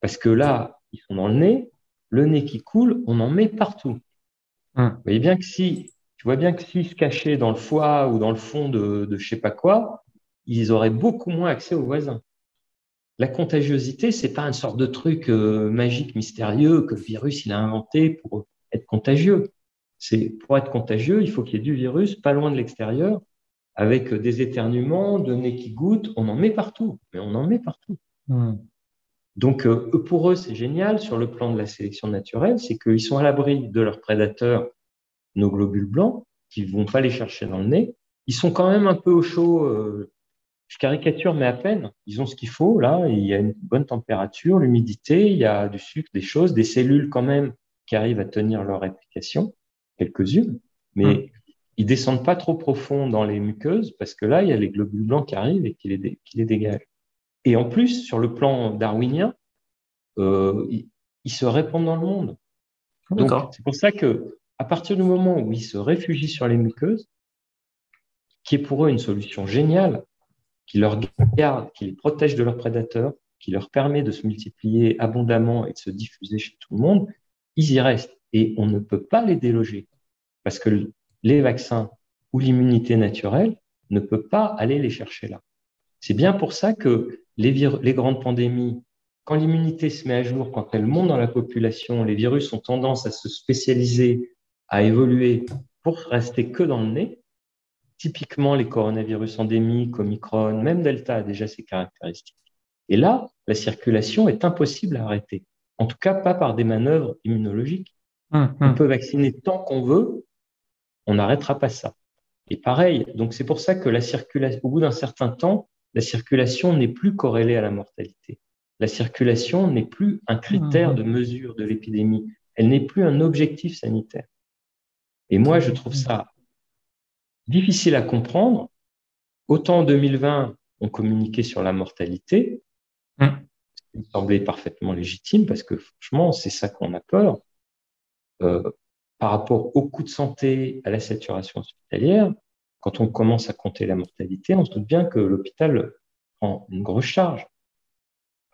Parce que là, ils sont dans le nez, le nez qui coule, on en met partout. Hum. Vous voyez bien que si, tu vois bien que s'ils se cachaient dans le foie ou dans le fond de, de je sais pas quoi, ils auraient beaucoup moins accès aux voisins. La contagiosité, c'est pas une sorte de truc euh, magique, mystérieux que le virus il a inventé pour être contagieux. C'est pour être contagieux, il faut qu'il y ait du virus pas loin de l'extérieur avec des éternuements, de nez qui goûtent, on en met partout, mais on en met partout. Hmm. Donc, euh, pour eux, c'est génial sur le plan de la sélection naturelle, c'est qu'ils sont à l'abri de leurs prédateurs, nos globules blancs, qui ne vont pas les chercher dans le nez. Ils sont quand même un peu au chaud, euh, je caricature, mais à peine. Ils ont ce qu'il faut, là. Il y a une bonne température, l'humidité, il y a du sucre, des choses, des cellules quand même qui arrivent à tenir leur réplication, quelques-unes, mais ils hum. ils descendent pas trop profond dans les muqueuses parce que là, il y a les globules blancs qui arrivent et qui les, qui les dégagent. Et en plus, sur le plan darwinien, euh, ils, se répandent dans le monde. c'est pour ça que à partir du moment où ils se réfugient sur les muqueuses, qui est pour eux une solution géniale, qui leur garde, qui les protège de leurs prédateurs, qui leur permet de se multiplier abondamment et de se diffuser chez tout le monde, ils y restent. Et on ne peut pas les déloger parce que les vaccins ou l'immunité naturelle ne peut pas aller les chercher là. C'est bien pour ça que les, les grandes pandémies, quand l'immunité se met à jour, quand elle monte dans la population, les virus ont tendance à se spécialiser, à évoluer pour rester que dans le nez. Typiquement, les coronavirus endémiques, Omicron, même Delta a déjà ces caractéristiques. Et là, la circulation est impossible à arrêter. En tout cas, pas par des manœuvres immunologiques. Hum, on hum. peut vacciner tant qu'on veut, on n'arrêtera pas ça. Et pareil, donc c'est pour ça que la circulation, au bout d'un certain temps, la circulation n'est plus corrélée à la mortalité. La circulation n'est plus un critère hum, de mesure de l'épidémie. Elle n'est plus un objectif sanitaire. Et moi, je trouve ça difficile à comprendre. Autant en 2020, on communiquait sur la mortalité, qui me semblait parfaitement légitime parce que franchement, c'est ça qu'on a peur. Euh, par rapport au coût de santé, à la saturation hospitalière, quand on commence à compter la mortalité, on se doute bien que l'hôpital prend une grosse charge.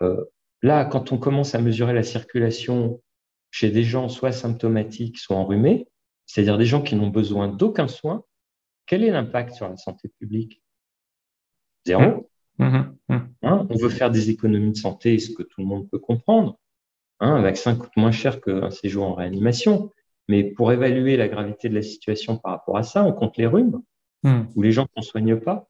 Euh, là, quand on commence à mesurer la circulation chez des gens soit symptomatiques, soit enrhumés, c'est-à-dire des gens qui n'ont besoin d'aucun soin, quel est l'impact sur la santé publique? Zéro. Mmh. Mmh. Mmh. Hein, on veut faire des économies de santé, ce que tout le monde peut comprendre. Hein, un vaccin coûte moins cher qu'un séjour en réanimation. Mais pour évaluer la gravité de la situation par rapport à ça, on compte les rhumes ou les gens qu'on ne soigne pas.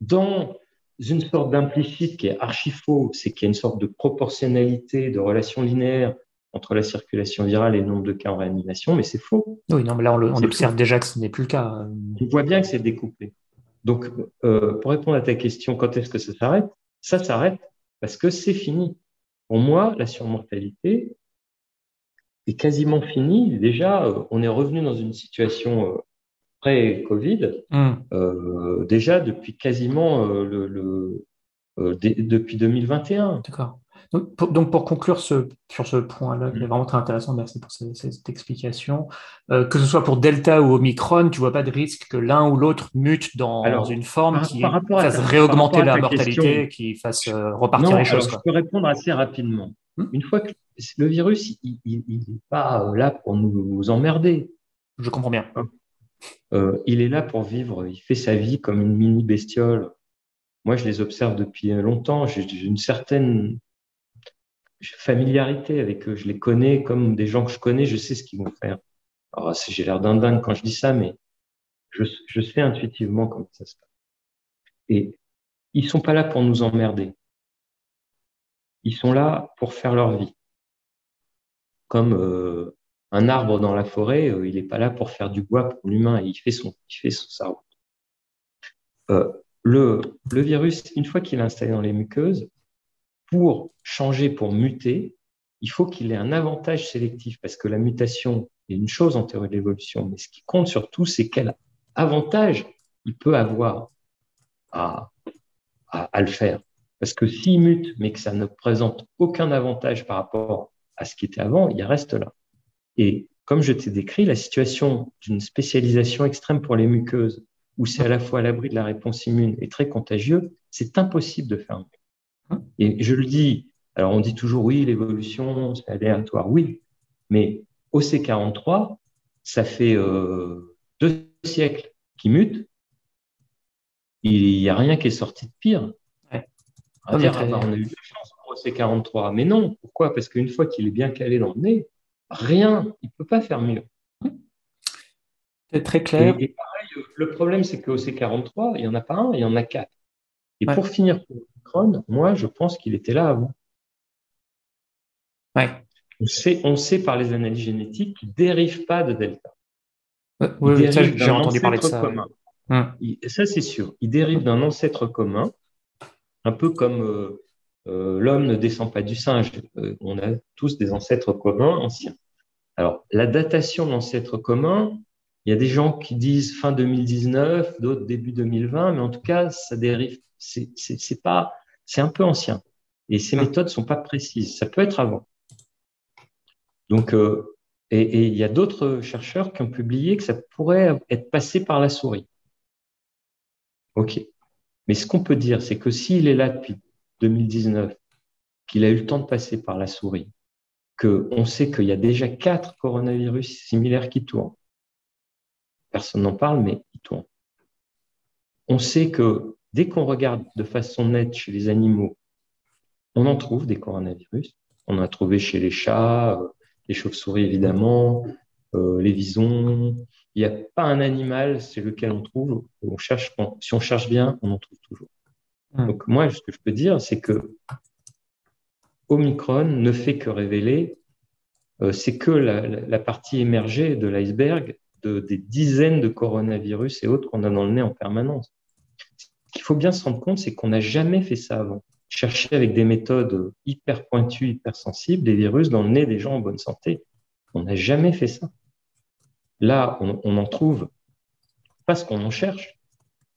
Dans une sorte d'implicite qui est archi faux, c'est qu'il y a une sorte de proportionnalité, de relation linéaire entre la circulation virale et le nombre de cas en réanimation, mais c'est faux. Oui, non, mais là, on, observe déjà que ce n'est plus le cas. On voit bien que c'est découplé. Donc, euh, pour répondre à ta question, quand est-ce que ça s'arrête? Ça s'arrête parce que c'est fini. Pour moi, la surmortalité est quasiment finie. Déjà, euh, on est revenu dans une situation euh, pré-Covid, mmh. déjà depuis quasiment le, le depuis 2021. D'accord. Donc pour, conclure ce, sur ce point-là, qui est vraiment très intéressant, merci pour cette, explication. Euh, que ce soit pour Delta ou Omicron, tu vois pas de risque que l'un ou l'autre mute dans une forme qui fasse réaugmenter la mortalité, qui fasse euh, repartir les choses. je peux répondre assez rapidement. Hmm une fois que le virus, il n'est pas euh, là pour nous, emmerder. Je comprends bien. Il est là pour vivre, il fait sa vie comme une mini bestiole. Moi, je les observe depuis longtemps. J'ai une certaine familiarité avec eux. Je les connais comme des gens que je connais, je sais ce qu'ils vont faire. Alors, j'ai l'air d'un dingue quand je dis ça, mais je, je sais intuitivement comment ça se passe. Et ils sont pas là pour nous emmerder. Ils sont là pour faire leur vie. Comme euh, un arbre dans la forêt, euh, il n'est pas là pour faire du bois pour l'humain, il fait il fait son, sa route. Euh, le, virus, une fois qu'il est installé dans les muqueuses, pour changer, pour muter, il faut qu'il ait un avantage sélectif parce que la mutation est une chose en théorie de l'évolution, mais ce qui compte surtout, c'est quel avantage il peut avoir à, le faire. Parce que s'il mute, mais que ça ne présente aucun avantage par rapport à ce qui était avant, il reste là. Et comme je t'ai décrit, la situation d'une spécialisation extrême pour les muqueuses, où c'est à la fois à l'abri de la réponse immune et très contagieux, c'est impossible de faire et je le dis, alors on dit toujours oui, l'évolution, c'est aléatoire, oui, mais OC43, ça fait euh, deux siècles qu'il mute, il n'y a rien qui est sorti de pire. On a eu de la chance pour OC43, mais non, pourquoi? Parce qu'une fois qu'il est bien calé dans le nez, rien, il ne peut pas faire mieux. C'est très clair. Et, pareil, le problème, c'est que OC43, il n'y en a pas un, il y en a quatre. Et pour finir pour moi, je pense qu'il était là avant. Ouais. On, sait, on sait par les analyses génétiques qu'il ne dérive pas de Delta. oui, j'ai entendu parler de ça. Hum. ça, c'est sûr. Il dérive d'un ancêtre commun, un peu comme euh, euh, l'homme ne descend pas du singe. Euh, on a tous des ancêtres communs anciens. Alors, la datation de l'ancêtre commun, il y a des gens qui disent fin 2019, d'autres début 2020, mais en tout cas, ça dérive. C'est pas, c'est un peu ancien. Et ces hum. méthodes sont pas précises. Ça peut être avant. Donc, et, il y a d'autres chercheurs qui ont publié que ça pourrait être passé par la souris. OK. Mais ce qu'on peut dire, c'est que s'il est là depuis 2019, qu'il a eu le temps de passer par la souris, qu'on sait qu'il y a déjà quatre coronavirus similaires qui tournent, personne n'en parle, mais ils tournent. On sait que dès qu'on regarde de façon nette chez les animaux, on en trouve des coronavirus. On en a trouvé chez les chats, euh, les chauves-souris évidemment, euh, les visons. Il n'y a pas un animal c'est lequel on trouve. On cherche, si on cherche bien, on en trouve toujours. Hmm. Donc moi, ce que je peux dire, c'est que Omicron ne fait que révéler, euh, c'est que la, partie émergée de l'iceberg de, des dizaines de coronavirus et autres qu'on a dans le nez en permanence. Ce qu'il faut bien se rendre compte, c'est qu'on n'a jamais fait ça avant chercher avec des méthodes hyper pointues, hyper sensibles, des virus dans le nez des gens en bonne santé. On n'a jamais fait ça. Là, on, en trouve parce qu'on en cherche.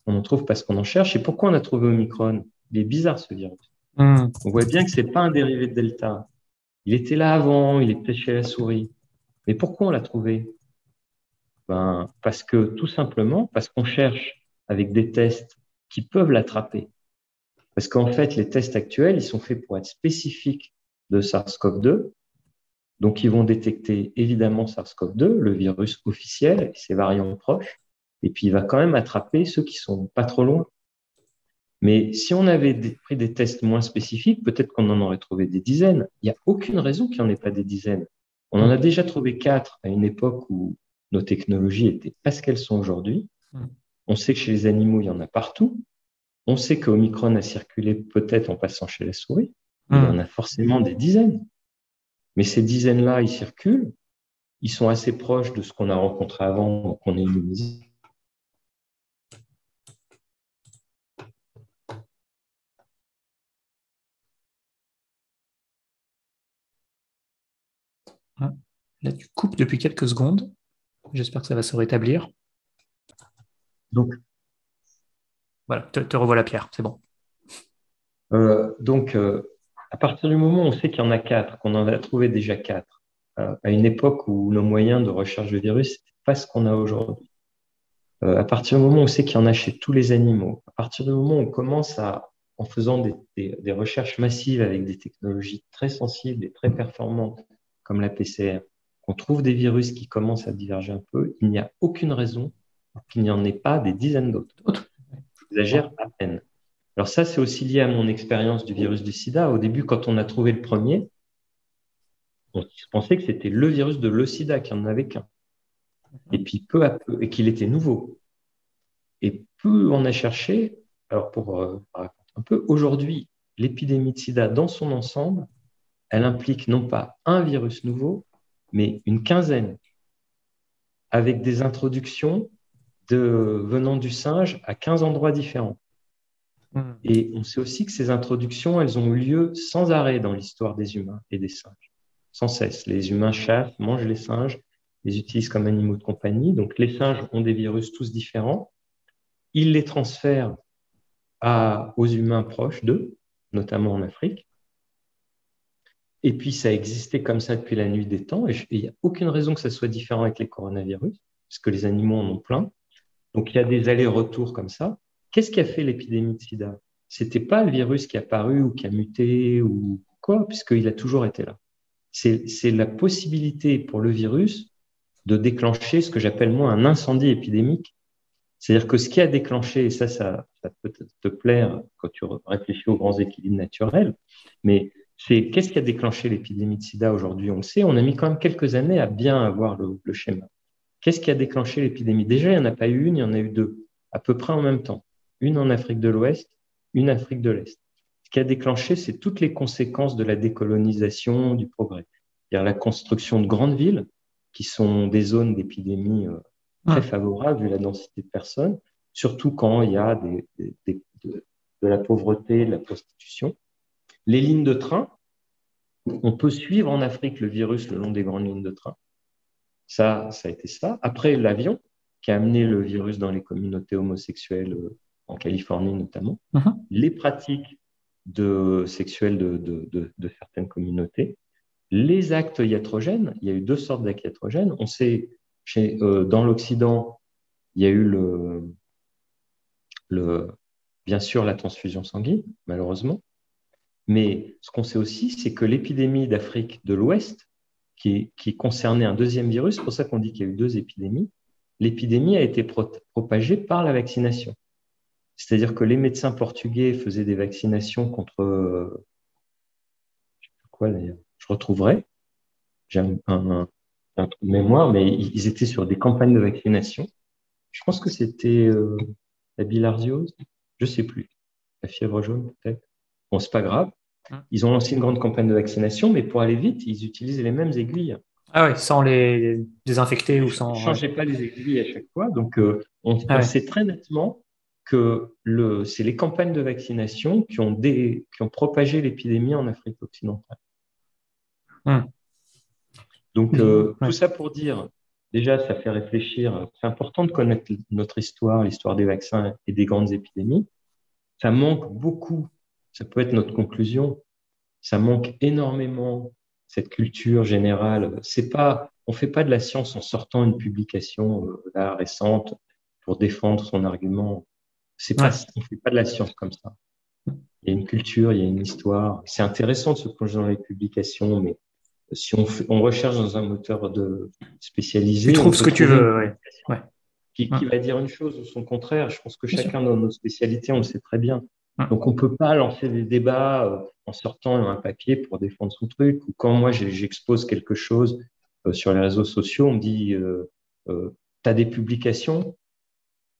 On en trouve parce qu'on en cherche. Et pourquoi on a trouvé Omicron? Il est bizarre ce virus. Hmm. On voit bien que c'est pas un dérivé de Delta. Il était là avant, il était chez la souris. Mais pourquoi on l'a trouvé? Ben, Parce que tout simplement, parce qu'on cherche avec des tests qui peuvent l'attraper. Parce qu'en fait, les tests actuels, ils sont faits pour être spécifiques de SARS-CoV-2. Donc, ils vont détecter évidemment SARS-CoV-2, le virus officiel et ses variants proches. Et puis, il va quand même attraper ceux qui sont pas trop loin. Mais si on avait pris des tests moins spécifiques, peut-être qu'on en aurait trouvé des dizaines. Il n'y a aucune raison qu'il n'y en ait pas des dizaines. On en a déjà trouvé quatre à une époque où nos technologies étaient pas ce qu'elles sont aujourd'hui. Hmm. On sait que chez les animaux, il y en a partout. On sait qu'Omicron a circulé peut-être en passant chez la souris. Il y en a forcément des dizaines. Mais ces dizaines-là, ils circulent. Ils sont assez proches de ce qu'on a rencontré avant, qu'on est immunisé. Là, tu coupes depuis quelques secondes. J'espère que ça va se rétablir. Donc, voilà, te, revois la pierre, c'est bon. Euh, donc, euh, à partir du moment où on sait qu'il y en a quatre, qu'on en a trouvé déjà quatre, euh, à une époque où nos moyens de recherche de virus, n'étaient pas ce qu'on a aujourd'hui. à partir du moment où on sait qu'il y en a chez tous les animaux, à partir du moment où on commence à, en faisant des, des recherches massives avec des technologies très sensibles et très performantes, comme la PCR, qu'on trouve des virus qui commencent à diverger un peu, il n'y a aucune raison pour qu'il n'y en ait pas des dizaines d'autres exagère à peine. Alors ça, c'est aussi lié à mon expérience du virus du sida. Au début, quand on a trouvé le premier, on pensait que c'était le virus de le sida, qu'il n'y en avait qu'un. Et puis peu à peu, et qu'il était nouveau. Et plus on a cherché, alors pour euh, raconter un peu, aujourd'hui, l'épidémie de sida dans son ensemble, elle implique non pas un virus nouveau, mais une quinzaine, avec des introductions de, venant du singe à 15 endroits différents. Hmm. Et on sait aussi que ces introductions, elles ont eu lieu sans arrêt dans l'histoire des humains et des singes, sans cesse. Les humains chassent, mangent les singes, les utilisent comme animaux de compagnie. Donc les singes ont des virus tous différents. Ils les transfèrent à, aux humains proches d'eux, notamment en Afrique. Et puis ça a existé comme ça depuis la nuit des temps. Il n'y a aucune raison que ça soit différent avec les coronavirus, parce que les animaux en ont plein. Donc il y a des allers-retours comme ça. Qu'est-ce qui a fait l'épidémie de sida? C'était pas le virus qui a apparu ou qui a muté ou quoi, puisqu'il a toujours été là. C'est la possibilité pour le virus de déclencher ce que j'appelle moi un incendie épidémique. C'est-à-dire que ce qui a déclenché, et ça, ça, peut te plaire quand tu réfléchis aux grands équilibres naturels, mais c'est qu'est-ce qui a déclenché l'épidémie de sida aujourd'hui? On le sait, on a mis quand même quelques années à bien avoir le schéma. Qu'est-ce qui a déclenché l'épidémie? Déjà, il n'y en a pas eu une, il y en a eu deux, à peu près en même temps. Une en Afrique de l'Ouest, une en Afrique de l'Est. Ce qui a déclenché, c'est toutes les conséquences de la décolonisation, du progrès. C'est-à-dire la construction de grandes villes, qui sont des zones d'épidémie euh, très favorables vu la densité de personnes, surtout quand il y a des, de, la pauvreté, de la prostitution. Les lignes de train, on peut suivre en Afrique le virus le long des grandes lignes de train. Ça, ça a été ça. Après, l'avion, qui a amené le virus dans les communautés homosexuelles, euh, en Californie notamment, uh-huh. les pratiques de, sexuelles de, de, certaines communautés, les actes iatrogènes, il y a eu deux sortes d'actes iatrogènes. On sait, chez, euh, dans l'Occident, il y a eu le, le, bien sûr la transfusion sanguine, malheureusement. Mais ce qu'on sait aussi, c'est que l'épidémie d'Afrique de l'Ouest, qui, concernait un deuxième virus, c'est pour ça qu'on dit qu'il y a eu deux épidémies, l'épidémie a été propagée par la vaccination. C'est-à-dire que les médecins portugais faisaient des vaccinations contre. Euh, je sais quoi d'ailleurs Je retrouverai. J'ai un, un, de mémoire, mais ils, étaient sur des campagnes de vaccination. Je pense que c'était euh, la bilharziose, je sais plus. La fièvre jaune, peut-être. Bon, c'est pas grave. Hein. Ils ont lancé une grande campagne de vaccination, mais pour aller vite, ils utilisent les mêmes aiguilles. Ah oui, sans les désinfecter ou sans. Changeaient pas les aiguilles à chaque fois. Donc, euh, on, ah sait très nettement que le, c'est les campagnes de vaccination qui ont, des, qui ont propagé l'épidémie en Afrique occidentale. Hum. Donc, euh, tout ça pour dire, déjà, ça fait réfléchir. C'est important de connaître notre histoire, l'histoire des vaccins et des grandes épidémies. Ça manque beaucoup, ça peut être notre conclusion, ça manque énormément cette culture générale. C'est pas, on fait pas de la science en sortant une publication euh, là, récente pour défendre son argument. C'est pas, on fait pas de la science comme ça. Il y a une culture, il y a une histoire. C'est intéressant de se plonger dans les publications, mais si on, on recherche dans un moteur de spécialisé, tu trouves ce que tu veux, ouais. Qui, qui, va dire une chose ou son contraire. Je pense que chacun dans nos spécialités, on le sait très bien. Donc, on ne peut pas lancer des débats euh, en sortant un papier pour défendre son truc. Ou quand moi, j'expose quelque chose euh, sur les réseaux sociaux, on me dit euh, Tu as des publications?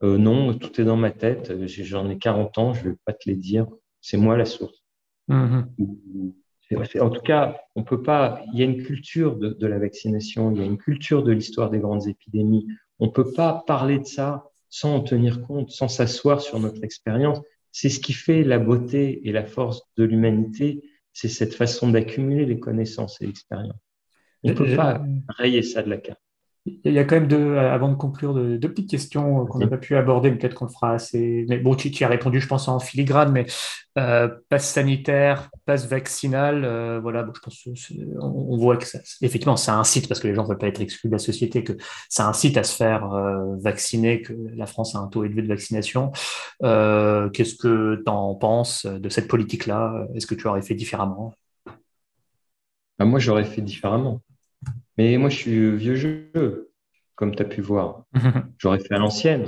Non, tout est dans ma tête. J'en ai 40 ans, je ne vais pas te les dire. C'est moi la source. Mm-hmm. En tout cas, on peut pas. Il y a une culture de, de la vaccination, il y a une culture de l'histoire des grandes épidémies. On ne peut pas parler de ça sans en tenir compte, sans s'asseoir sur notre expérience c'est ce qui fait la beauté et la force de l'humanité, c'est cette façon d'accumuler les connaissances et l'expérience. On ne peut pas rayer ça de la carte. Il y a quand même deux, avant de conclure, deux, petites questions qu'on n'a pas pu aborder, peut-être qu'on le fera assez. Mais bon, tu, tu, as répondu, je pense, en filigrane, mais euh, passe sanitaire, passe vaccinal, euh, voilà, je pense on, voit que ça, effectivement, ça incite, parce que les gens ne veulent pas être exclus de la société, que ça incite à se faire euh, vacciner, que la France a un taux élevé de vaccination. Qu'est-ce que tu en penses de cette politique-là? Est-ce que tu aurais fait différemment? Bah, Moi, j'aurais fait différemment. Mais moi, je suis vieux jeu, comme tu as pu voir. J'aurais fait à l'ancienne.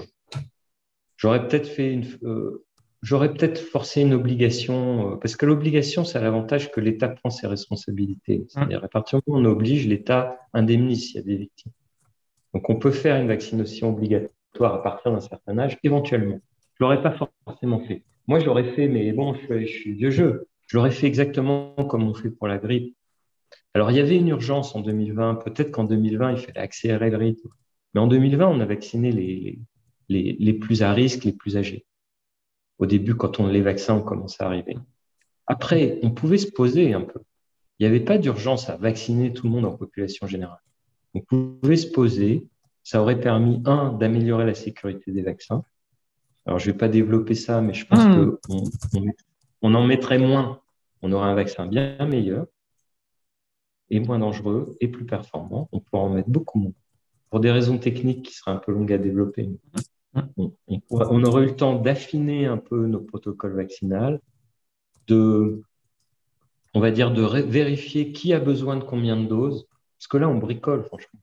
J'aurais peut-être fait une. Euh, j'aurais peut-être forcé une obligation, euh, parce que l'obligation, c'est l'avantage que l'État prend ses responsabilités. C'est-à-dire, à partir du moment où on oblige, l'État indemnise s'il y a des victimes. Donc, on peut faire une vaccination obligatoire à partir d'un certain âge, éventuellement. Je l'aurais pas forcément fait. Moi, je l'aurais fait, mais bon, je, je suis vieux jeu. Je l'aurais fait exactement comme on fait pour la grippe. Alors, il y avait une urgence en 2020. Peut-être qu'en 2020, il fallait accélérer le rythme. Mais en 2020, on a vacciné les, les, les, plus à risque, les plus âgés. Au début, quand on, les vaccins ont commencé à arriver. Après, on pouvait se poser un peu. Il n'y avait pas d'urgence à vacciner tout le monde en population générale. On pouvait se poser. Ça aurait permis, un, d'améliorer la sécurité des vaccins. Alors, je ne vais pas développer ça, mais je pense mmh. qu'on on, on en mettrait moins. On aurait un vaccin bien meilleur et moins dangereux et plus performant. On pourra en mettre beaucoup moins. Pour des raisons techniques qui seraient un peu longues à développer, on, aurait eu le temps d'affiner un peu nos protocoles vaccinaux, de, on va dire, de vérifier qui a besoin de combien de doses. Parce que là, on bricole, franchement.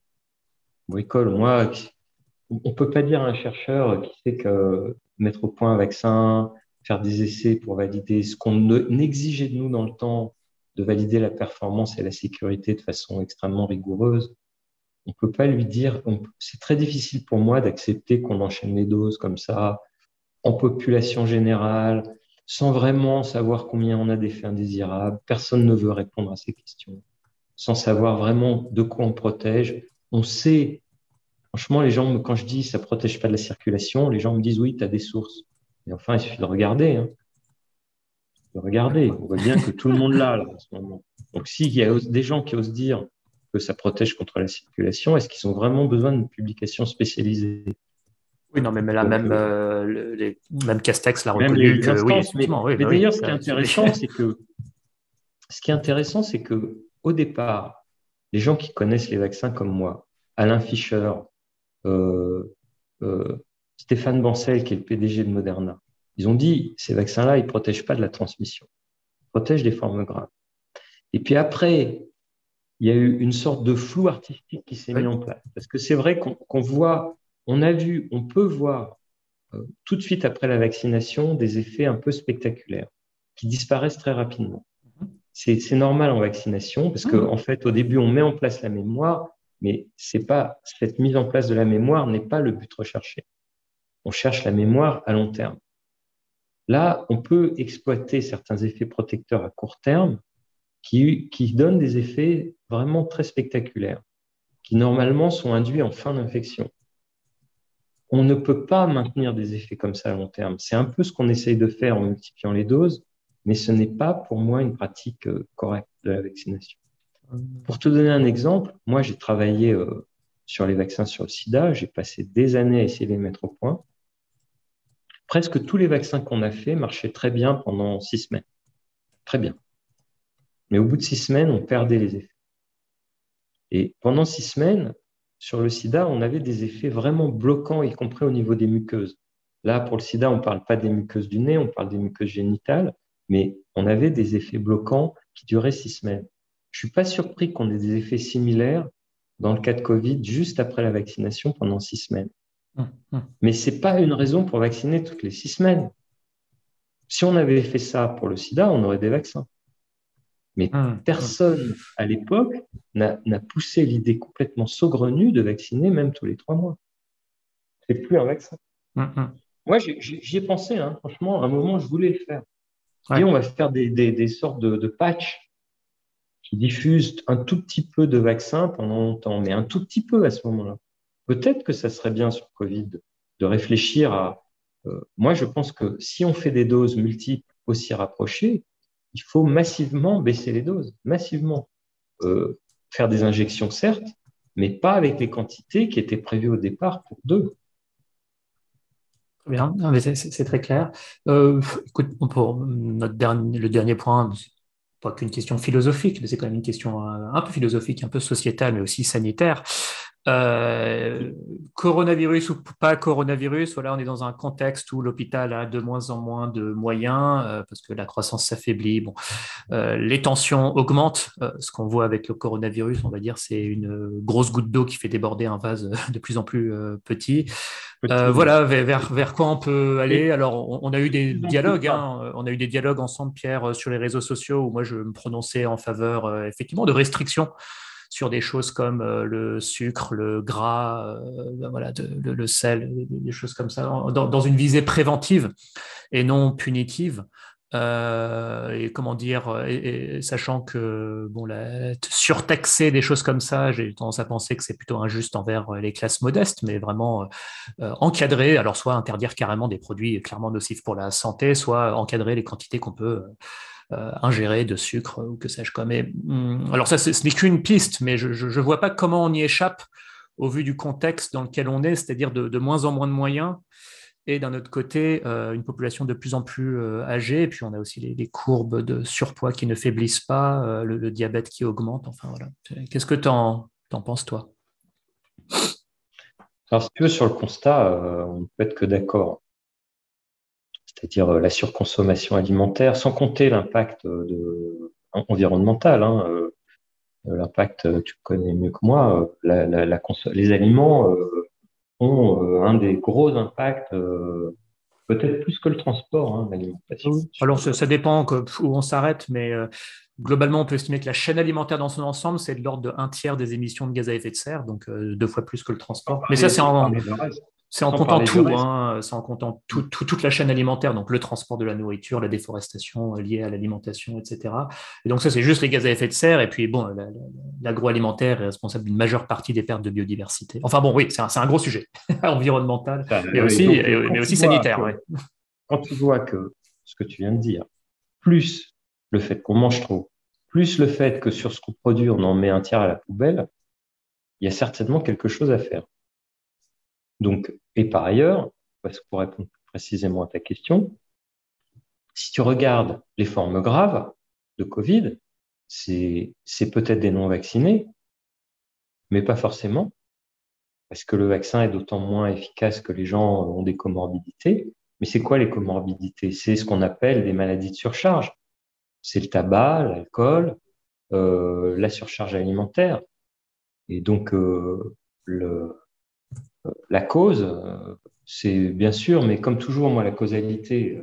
On bricole. On ne peut pas dire à un chercheur qui sait que mettre au point un vaccin, faire des essais pour valider ce qu'on exigeait de nous dans le temps de valider la performance et la sécurité de façon extrêmement rigoureuse. On peut pas lui dire, c'est très difficile pour moi d'accepter qu'on enchaîne les doses comme ça, en population générale, sans vraiment savoir combien on a d'effets indésirables. Personne ne veut répondre à ces questions, sans savoir vraiment de quoi on protège. On sait Franchement, les gens, quand je dis ça protège pas de la circulation, les gens me disent oui, tu as des sources. Et enfin, il suffit de regarder. Hein. De regarder. On voit bien que tout le monde l'a là, en ce moment. Donc, s'il y a des gens qui osent dire que ça protège contre la circulation, est-ce qu'ils ont vraiment besoin d'une publication spécialisée oui, non, mais là, même, euh, euh les, même Castex l'a reconnu. Que, oui, mais, mais bah d'ailleurs, ce qui est intéressant, c'est que ce qui est intéressant, c'est que au départ, les gens qui connaissent les vaccins comme moi, Alain Fischer, euh, euh, Stéphane Bancel, qui est le PDG de Moderna, ils ont dit ces vaccins-là, ils protègent pas de la transmission, ils protègent des formes graves. Et puis après, il y a eu une sorte de flou artistique qui s'est mis en place. Parce que c'est vrai qu'on voit, on a vu, on peut voir euh, tout de suite après la vaccination des effets un peu spectaculaires qui disparaissent très rapidement. C'est normal en vaccination parce que, en fait, au début, on met en place la mémoire, mais c'est pas cette mise en place de la mémoire n'est pas le but recherché. On cherche la mémoire à long terme. Là, on peut exploiter certains effets protecteurs à court terme qui, donnent des effets vraiment très spectaculaires, qui normalement sont induits en fin d'infection. On ne peut pas maintenir des effets comme ça à long terme. C'est un peu ce qu'on essaye de faire en multipliant les doses, mais ce n'est pas pour moi une pratique euh, correcte de la vaccination. Pour te donner un exemple, moi j'ai travaillé euh, sur les vaccins sur le sida, j'ai passé des années à essayer de les mettre au point. Presque tous les vaccins qu'on a fait marchaient très bien pendant six semaines. Très bien. Mais au bout de six semaines, on perdait les effets. Et pendant six semaines, sur le sida, on avait des effets vraiment bloquants, y compris au niveau des muqueuses. Là, pour le sida, on ne parle pas des muqueuses du nez, on parle des muqueuses génitales, mais on avait des effets bloquants qui duraient six semaines. Je suis pas surpris qu'on ait des effets similaires dans le cas de Covid juste après la vaccination pendant six semaines. Hum, hum. Mais ce n'est pas une raison pour vacciner toutes les six semaines. Si on avait fait ça pour le sida, on aurait des vaccins. Mais hum, personne à l'époque n'a poussé l'idée complètement saugrenue de vacciner même tous les trois mois. C'est plus un vaccin. Moi, j'y ai pensé, hein. franchement, à un moment, je voulais le faire. Et on va faire des, sortes de, de patchs qui diffusent un tout petit peu de vaccin pendant longtemps, mais un tout petit peu à ce moment-là. Peut-être que ça serait bien sur Covid de réfléchir à. Euh, moi, je pense que si on fait des doses multiples aussi rapprochées, il faut massivement baisser les doses, massivement. Euh, faire des injections, certes, mais pas avec les quantités qui étaient prévues au départ pour deux. Bien, c'est très clair. Euh, écoute, pour notre dernier, le dernier point, pas qu'une question philosophique, mais c'est quand même une question un peu philosophique, un peu sociétale, mais aussi sanitaire. Euh, coronavirus ou pas coronavirus, voilà, on est dans un contexte où l'hôpital a de moins en moins de moyens euh, parce que la croissance s'affaiblit. Bon, euh, les tensions augmentent. ce qu'on voit avec le coronavirus, on va dire, c'est une grosse goutte d'eau qui fait déborder un vase de plus en plus petit. voilà, vers, vers, quoi on peut aller? Alors, on, a eu des dialogues, hein, on a eu des dialogues ensemble, Pierre, sur les réseaux sociaux où moi je me prononçais en faveur effectivement de restrictions sur des choses comme euh, le sucre, le gras, euh, ben voilà, le, sel, des, choses comme ça, dans, une visée préventive et non punitive. Euh, et comment dire, sachant que bon, la, surtaxer des choses comme ça, j'ai tendance à penser que c'est plutôt injuste envers les classes modestes, mais vraiment encadrer, alors soit interdire carrément des produits clairement nocifs pour la santé, soit encadrer les quantités qu'on peut ingérer de sucre ou que sais-je quoi. Hum, alors ça, ce n'est qu'une piste, mais je ne vois pas comment on y échappe au vu du contexte dans lequel on est, c'est-à-dire de, moins en moins de moyens, et d'un autre côté, euh, une population de plus en plus euh, âgée, et puis on a aussi les, courbes de surpoids qui ne faiblissent pas, le, diabète qui augmente, enfin voilà. Qu'est-ce que tu en, penses, toi? Alors, si tu veux, sur le constat, on ne peut être que d'accord c'est-à-dire euh, la surconsommation alimentaire, sans compter l'impact euh, environnemental. Hein, euh, l'impact, tu connais mieux que moi, les aliments ont un des gros impacts peut-être plus que le transport, hein, l'alimentation. Alors, ça, dépend où on s'arrête, mais globalement, on peut estimer que la chaîne alimentaire dans son ensemble, c'est de l'ordre de un tiers des émissions de gaz à effet de serre, donc deux fois plus que le transport. Mais ça, c'est en, C'est en comptant tout, hein, c'est en comptant toute la chaîne alimentaire, donc le transport de la nourriture, la déforestation liée à l'alimentation, etc. Et donc ça, c'est juste les gaz à effet de serre. Et puis bon, l'agroalimentaire est responsable d'une majeure partie des pertes de biodiversité. Enfin bon, oui, c'est un, gros sujet environnemental, mais, aussi, mais aussi sanitaire. Quand tu vois que ce que tu viens de dire, plus le fait qu'on mange trop, plus le fait que sur ce qu'on produit, on en met un tiers à la poubelle, il y a certainement quelque chose à faire. Donc, et par ailleurs, parce pour répondre précisément à ta question, si tu regardes les formes graves de Covid, c'est peut-être des non-vaccinés, mais pas forcément, parce que le vaccin est d'autant moins efficace que les gens ont des comorbidités. Mais c'est quoi les comorbidités? C'est ce qu'on appelle des maladies de surcharge. C'est le tabac, l'alcool, euh, la surcharge alimentaire. Et donc, euh, le, la cause, c'est bien sûr, mais comme toujours, moi, la causalité,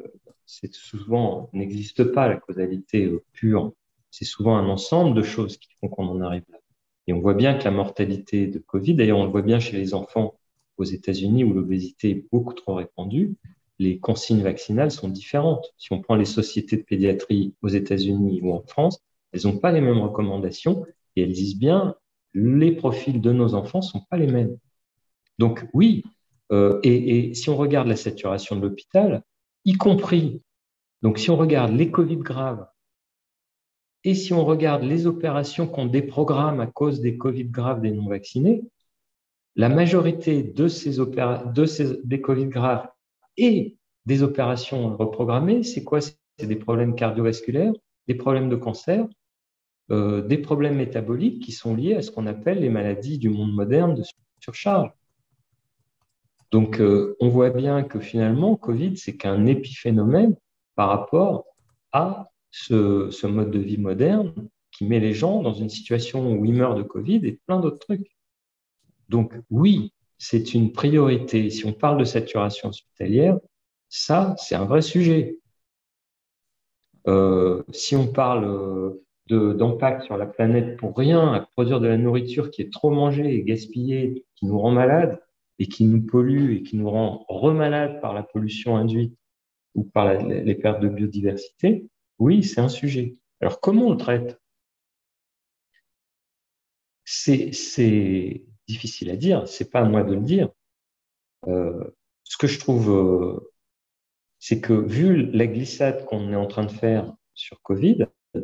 c'est souvent n'existe pas la causalité euh, pure. C'est souvent un ensemble de choses qui font qu'on en arrive là. Et on voit bien que la mortalité de Covid, d'ailleurs, on le voit bien chez les enfants aux États-Unis où l'obésité est beaucoup trop répandue, les consignes vaccinales sont différentes. Si on prend les sociétés de pédiatrie aux États-Unis ou en France, elles n'ont pas les mêmes recommandations et elles disent bien les profils de nos enfants sont pas les mêmes. Donc oui, euh, et, si on regarde la saturation de l'hôpital, y compris, donc si on regarde les Covid graves, et si on regarde les opérations qu'on déprogramme à cause des Covid graves des non-vaccinés, la majorité de ces, de ces des Covid graves et des opérations reprogrammées, c'est quoi? C'est des problèmes cardiovasculaires, des problèmes de cancer, euh, des problèmes métaboliques qui sont liés à ce qu'on appelle les maladies du monde moderne de surcharge. Donc, euh, on voit bien que finalement, Covid, c'est qu'un épiphénomène par rapport à ce, mode de vie moderne qui met les gens dans une situation où ils meurent de Covid et plein d'autres trucs. Donc, oui, c'est une priorité. Si on parle de saturation hospitalière, ça, c'est un vrai sujet. Euh, si on parle d'impact sur la planète pour rien, à produire de la nourriture qui est trop mangée et gaspillée, qui nous rend malades, et qui nous pollue et qui nous rend remalades par la pollution induite ou par les pertes de biodiversité, oui, c'est un sujet. Alors comment on le traite? C'est difficile à dire, c'est pas à moi de le dire. Euh, ce que je trouve, euh, c'est que vu la glissade qu'on est en train de faire sur Covid, je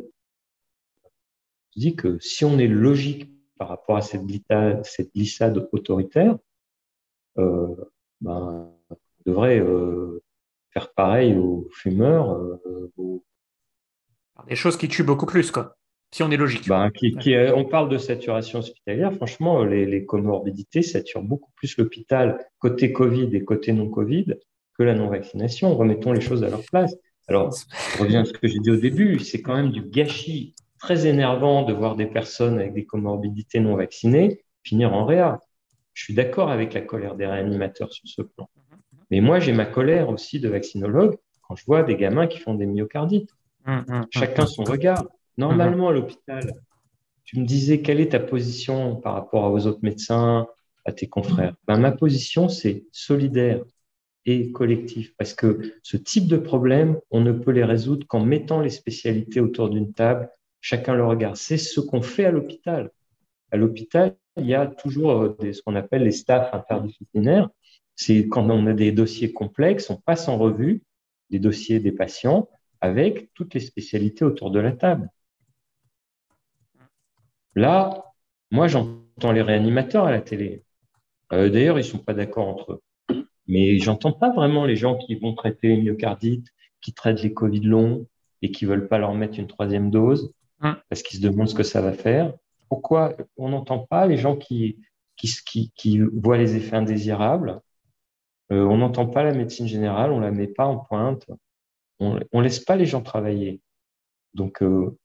dis que si on est logique par rapport à cette glissade autoritaire, ben, on devrait euh, faire pareil aux fumeurs. Euh, Des choses qui tuent beaucoup plus, quoi. Si on est logique. Ben, on parle de saturation hospitalière. Franchement, les, comorbidités saturent beaucoup plus l'hôpital côté Covid et côté non-Covid que la non-vaccination. Remettons les choses à leur place. Alors, je reviens à ce que j'ai dit au début, c'est quand même du gâchis très énervant de voir des personnes avec des comorbidités non vaccinées finir en réa. Je suis d'accord avec la colère des réanimateurs sur ce plan. Mais moi, j'ai ma colère aussi de vaccinologue quand je vois des gamins qui font des myocardites. Hum. Chacun son regard. Normalement, à l'hôpital, tu me disais quelle est ta position par rapport aux autres médecins, à tes confrères. Ben, ma position, c'est solidaire et collectif, parce que ce type de problème, on ne peut les résoudre qu'en mettant les spécialités autour d'une table, chacun le regard. C'est ce qu'on fait à l'hôpital. À l'hôpital, il y a toujours euh, ce qu'on appelle les staffs interdisciplinaires. C'est quand on a des dossiers complexes, on passe en revue les dossiers des patients avec toutes les spécialités autour de la table. Là, moi, j'entends les réanimateurs à la télé. Euh, d'ailleurs, ils ne sont pas d'accord entre eux. Mais j'entends pas vraiment les gens qui vont traiter les myocardites, qui traitent les Covid longs et qui veulent pas leur mettre une troisième dose parce qu'ils se demandent ce que ça va faire pourquoi on n'entend pas les gens qui, voient les effets indésirables euh, On n'entend pas la médecine générale, on la met pas en pointe, on ne laisse pas les gens travailler. Donc, euh,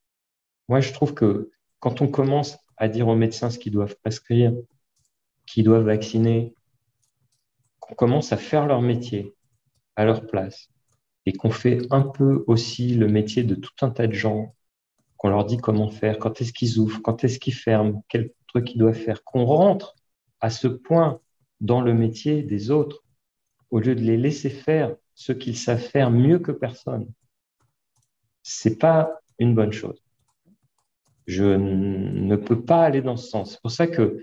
moi, je trouve que quand on commence à dire aux médecins ce qu'ils doivent prescrire, qu'ils doivent vacciner, qu'on commence à faire leur métier à leur place et qu'on fait un peu aussi le métier de tout un tas de gens qu'on leur dit comment faire, quand est-ce qu'ils ouvrent, quand est-ce qu'ils ferment, quel truc ils doivent faire, qu'on rentre à ce point dans le métier des autres au lieu de les laisser faire ce qu'ils savent faire mieux que personne, c'est pas une bonne chose. Je ne peux pas aller dans ce sens. C'est pour ça que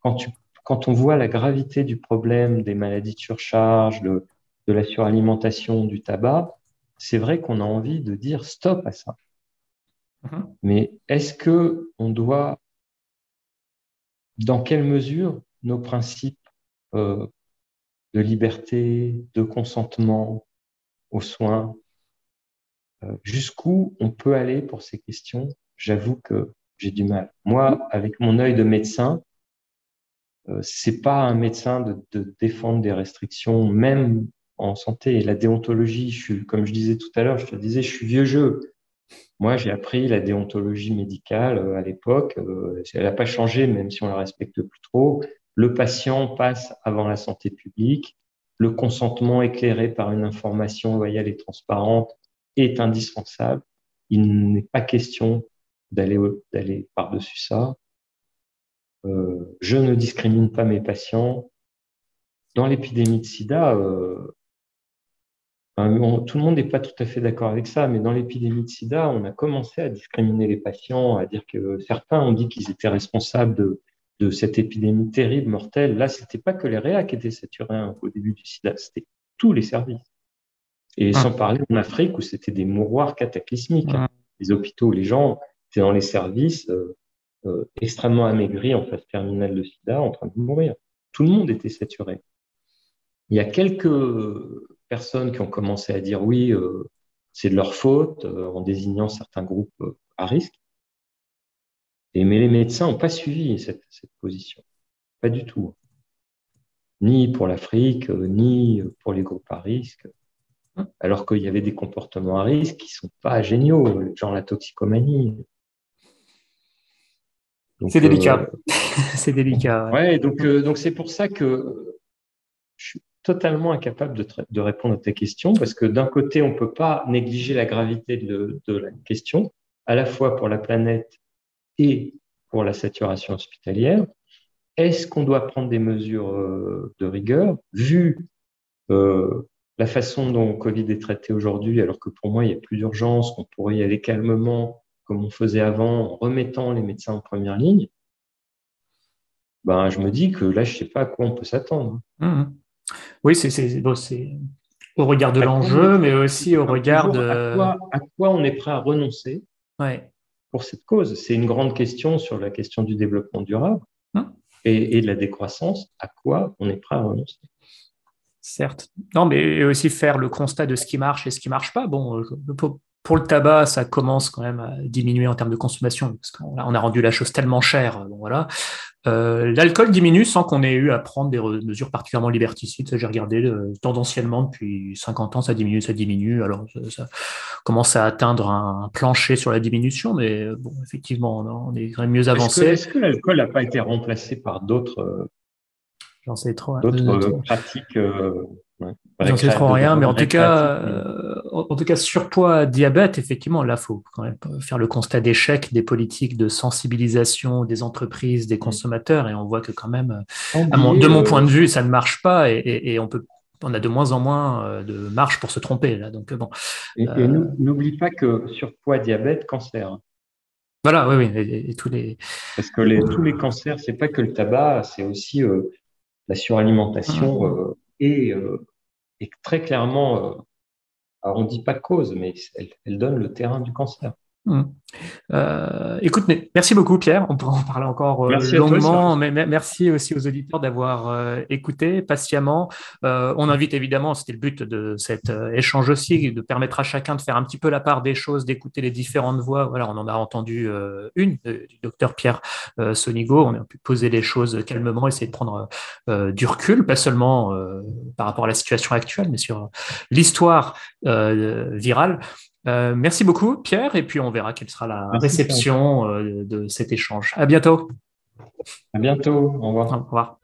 quand, on voit la gravité du problème des maladies de surcharge, de la suralimentation, du tabac, c'est vrai qu'on a envie de dire stop à ça. Mm-hmm. Mais est-ce que on doit, dans quelle mesure nos principes euh, de liberté, de consentement aux soins, euh, jusqu'où on peut aller pour ces questions? J'avoue que j'ai du mal. Moi, avec mon œil de médecin, euh, c'est pas un médecin de, de, défendre des restrictions, même en santé. La déontologie, je suis, comme je disais tout à l'heure, je te disais, je suis vieux jeu. Moi, j'ai appris la déontologie médicale euh, à l'époque. Euh, elle n'a pas changé, même si on la respecte plus trop. Le patient passe avant la santé publique. Le consentement éclairé par une information loyale et transparente est indispensable. Il n'est pas question d'aller par-dessus ça. Euh, je ne discrimine pas mes patients. Dans l'épidémie de sida, tout le monde n'est pas tout à fait d'accord avec ça, mais dans l'épidémie de sida, on a commencé à discriminer les patients, à dire que certains ont dit qu'ils étaient responsables de, de, cette épidémie terrible, mortelle. Là, c'était pas que les réa qui étaient saturés hein, au début du sida, c'était tous les services. Et sans parler en Afrique où c'était des mouroirs cataclysmiques. Hein. Les hôpitaux, les gens étaient dans les services euh, euh, extrêmement amaigris en phase terminale de sida, en train de mourir. Tout le monde était saturé. Il y a quelques personnes qui ont commencé à dire oui, euh, c'est de leur faute euh, en désignant certains groupes euh, à risque. Et, mais les médecins n'ont pas suivi cette, position. Pas du tout. Ni pour l'Afrique, ni pour les groupes à risque. Alors qu'il y avait des comportements à risque qui sont pas géniaux, genre la toxicomanie. C'est délicat. c'est délicat. Ouais, donc donc c'est pour ça que je totalement incapable de, répondre à tes questions parce que d'un côté, on ne peut pas négliger la gravité de, de, la question, à la fois pour la planète et pour la saturation hospitalière. Est-ce qu'on doit prendre des mesures euh, de rigueur vu euh, la façon dont Covid est traité aujourd'hui, alors que pour moi, il n'y a plus d'urgence, qu'on pourrait y aller calmement comme on faisait avant, en remettant les médecins en première ligne, ben, je me dis que là, je ne sais pas à quoi on peut s'attendre. Mmh. Oui, c'est bon, au regard de l'enjeu, mais aussi au regard de. À quoi, on est prêt à renoncer pour cette cause? C'est une grande question sur la question du développement durable hein? et, de la décroissance. À quoi on est prêt à renoncer? Certes. Non, mais aussi faire le constat de ce qui marche et ce qui marche pas. Bon, pour le tabac, ça commence quand même à diminuer en termes de consommation, parce qu'on a rendu la chose tellement chère. Bon, voilà. Euh, L'alcool diminue sans qu'on ait eu à prendre des mesures particulièrement liberticides. J'ai regardé euh, tendanciellement depuis 50 ans, ça diminue, ça diminue. Alors ça, commence à atteindre un plancher sur la diminution, mais euh, bon, effectivement, on, est quand même mieux avancé. Est-ce que, l'alcool n'a pas été remplacé par d'autres J'en sais trop. Hein. D'autres pratiques J'en sais trop rien, mais en tout cas, euh, en tout cas, surpoids, diabète, effectivement, là, faut quand même faire le constat d'échec des politiques de sensibilisation des entreprises, des consommateurs, et on voit que quand même, de mon point de vue, ça ne marche pas, et, on peut, on a de moins en moins euh, de marge pour se tromper là. Donc bon. Et, euh, n'oublie pas que surpoids, diabète, cancer. Voilà, oui, oui, et, tous les. Parce que les, tous les cancers, c'est pas que le tabac, c'est aussi la suralimentation mmh. et et très clairement, euh, on ne dit pas cause, mais elle, donne le terrain du cancer. Mmh. Euh, écoute, merci beaucoup Pierre, on pourra en parler encore euh, longuement, mais merci aussi aux auditeurs d'avoir euh, écouté patiemment. on invite évidemment, c'était le but de cet échange aussi, de permettre à chacun de faire un petit peu la part des choses, d'écouter les différentes voix. Voilà, on en a entendu une du docteur Pierre Sonigo, on a pu poser les choses calmement, essayer de prendre du recul, pas seulement par rapport à la situation actuelle, mais sur l'histoire virale. Euh, merci beaucoup, Pierre, et puis on verra quelle sera la réception euh, de cet échange. À bientôt. À bientôt. Au revoir. Au revoir.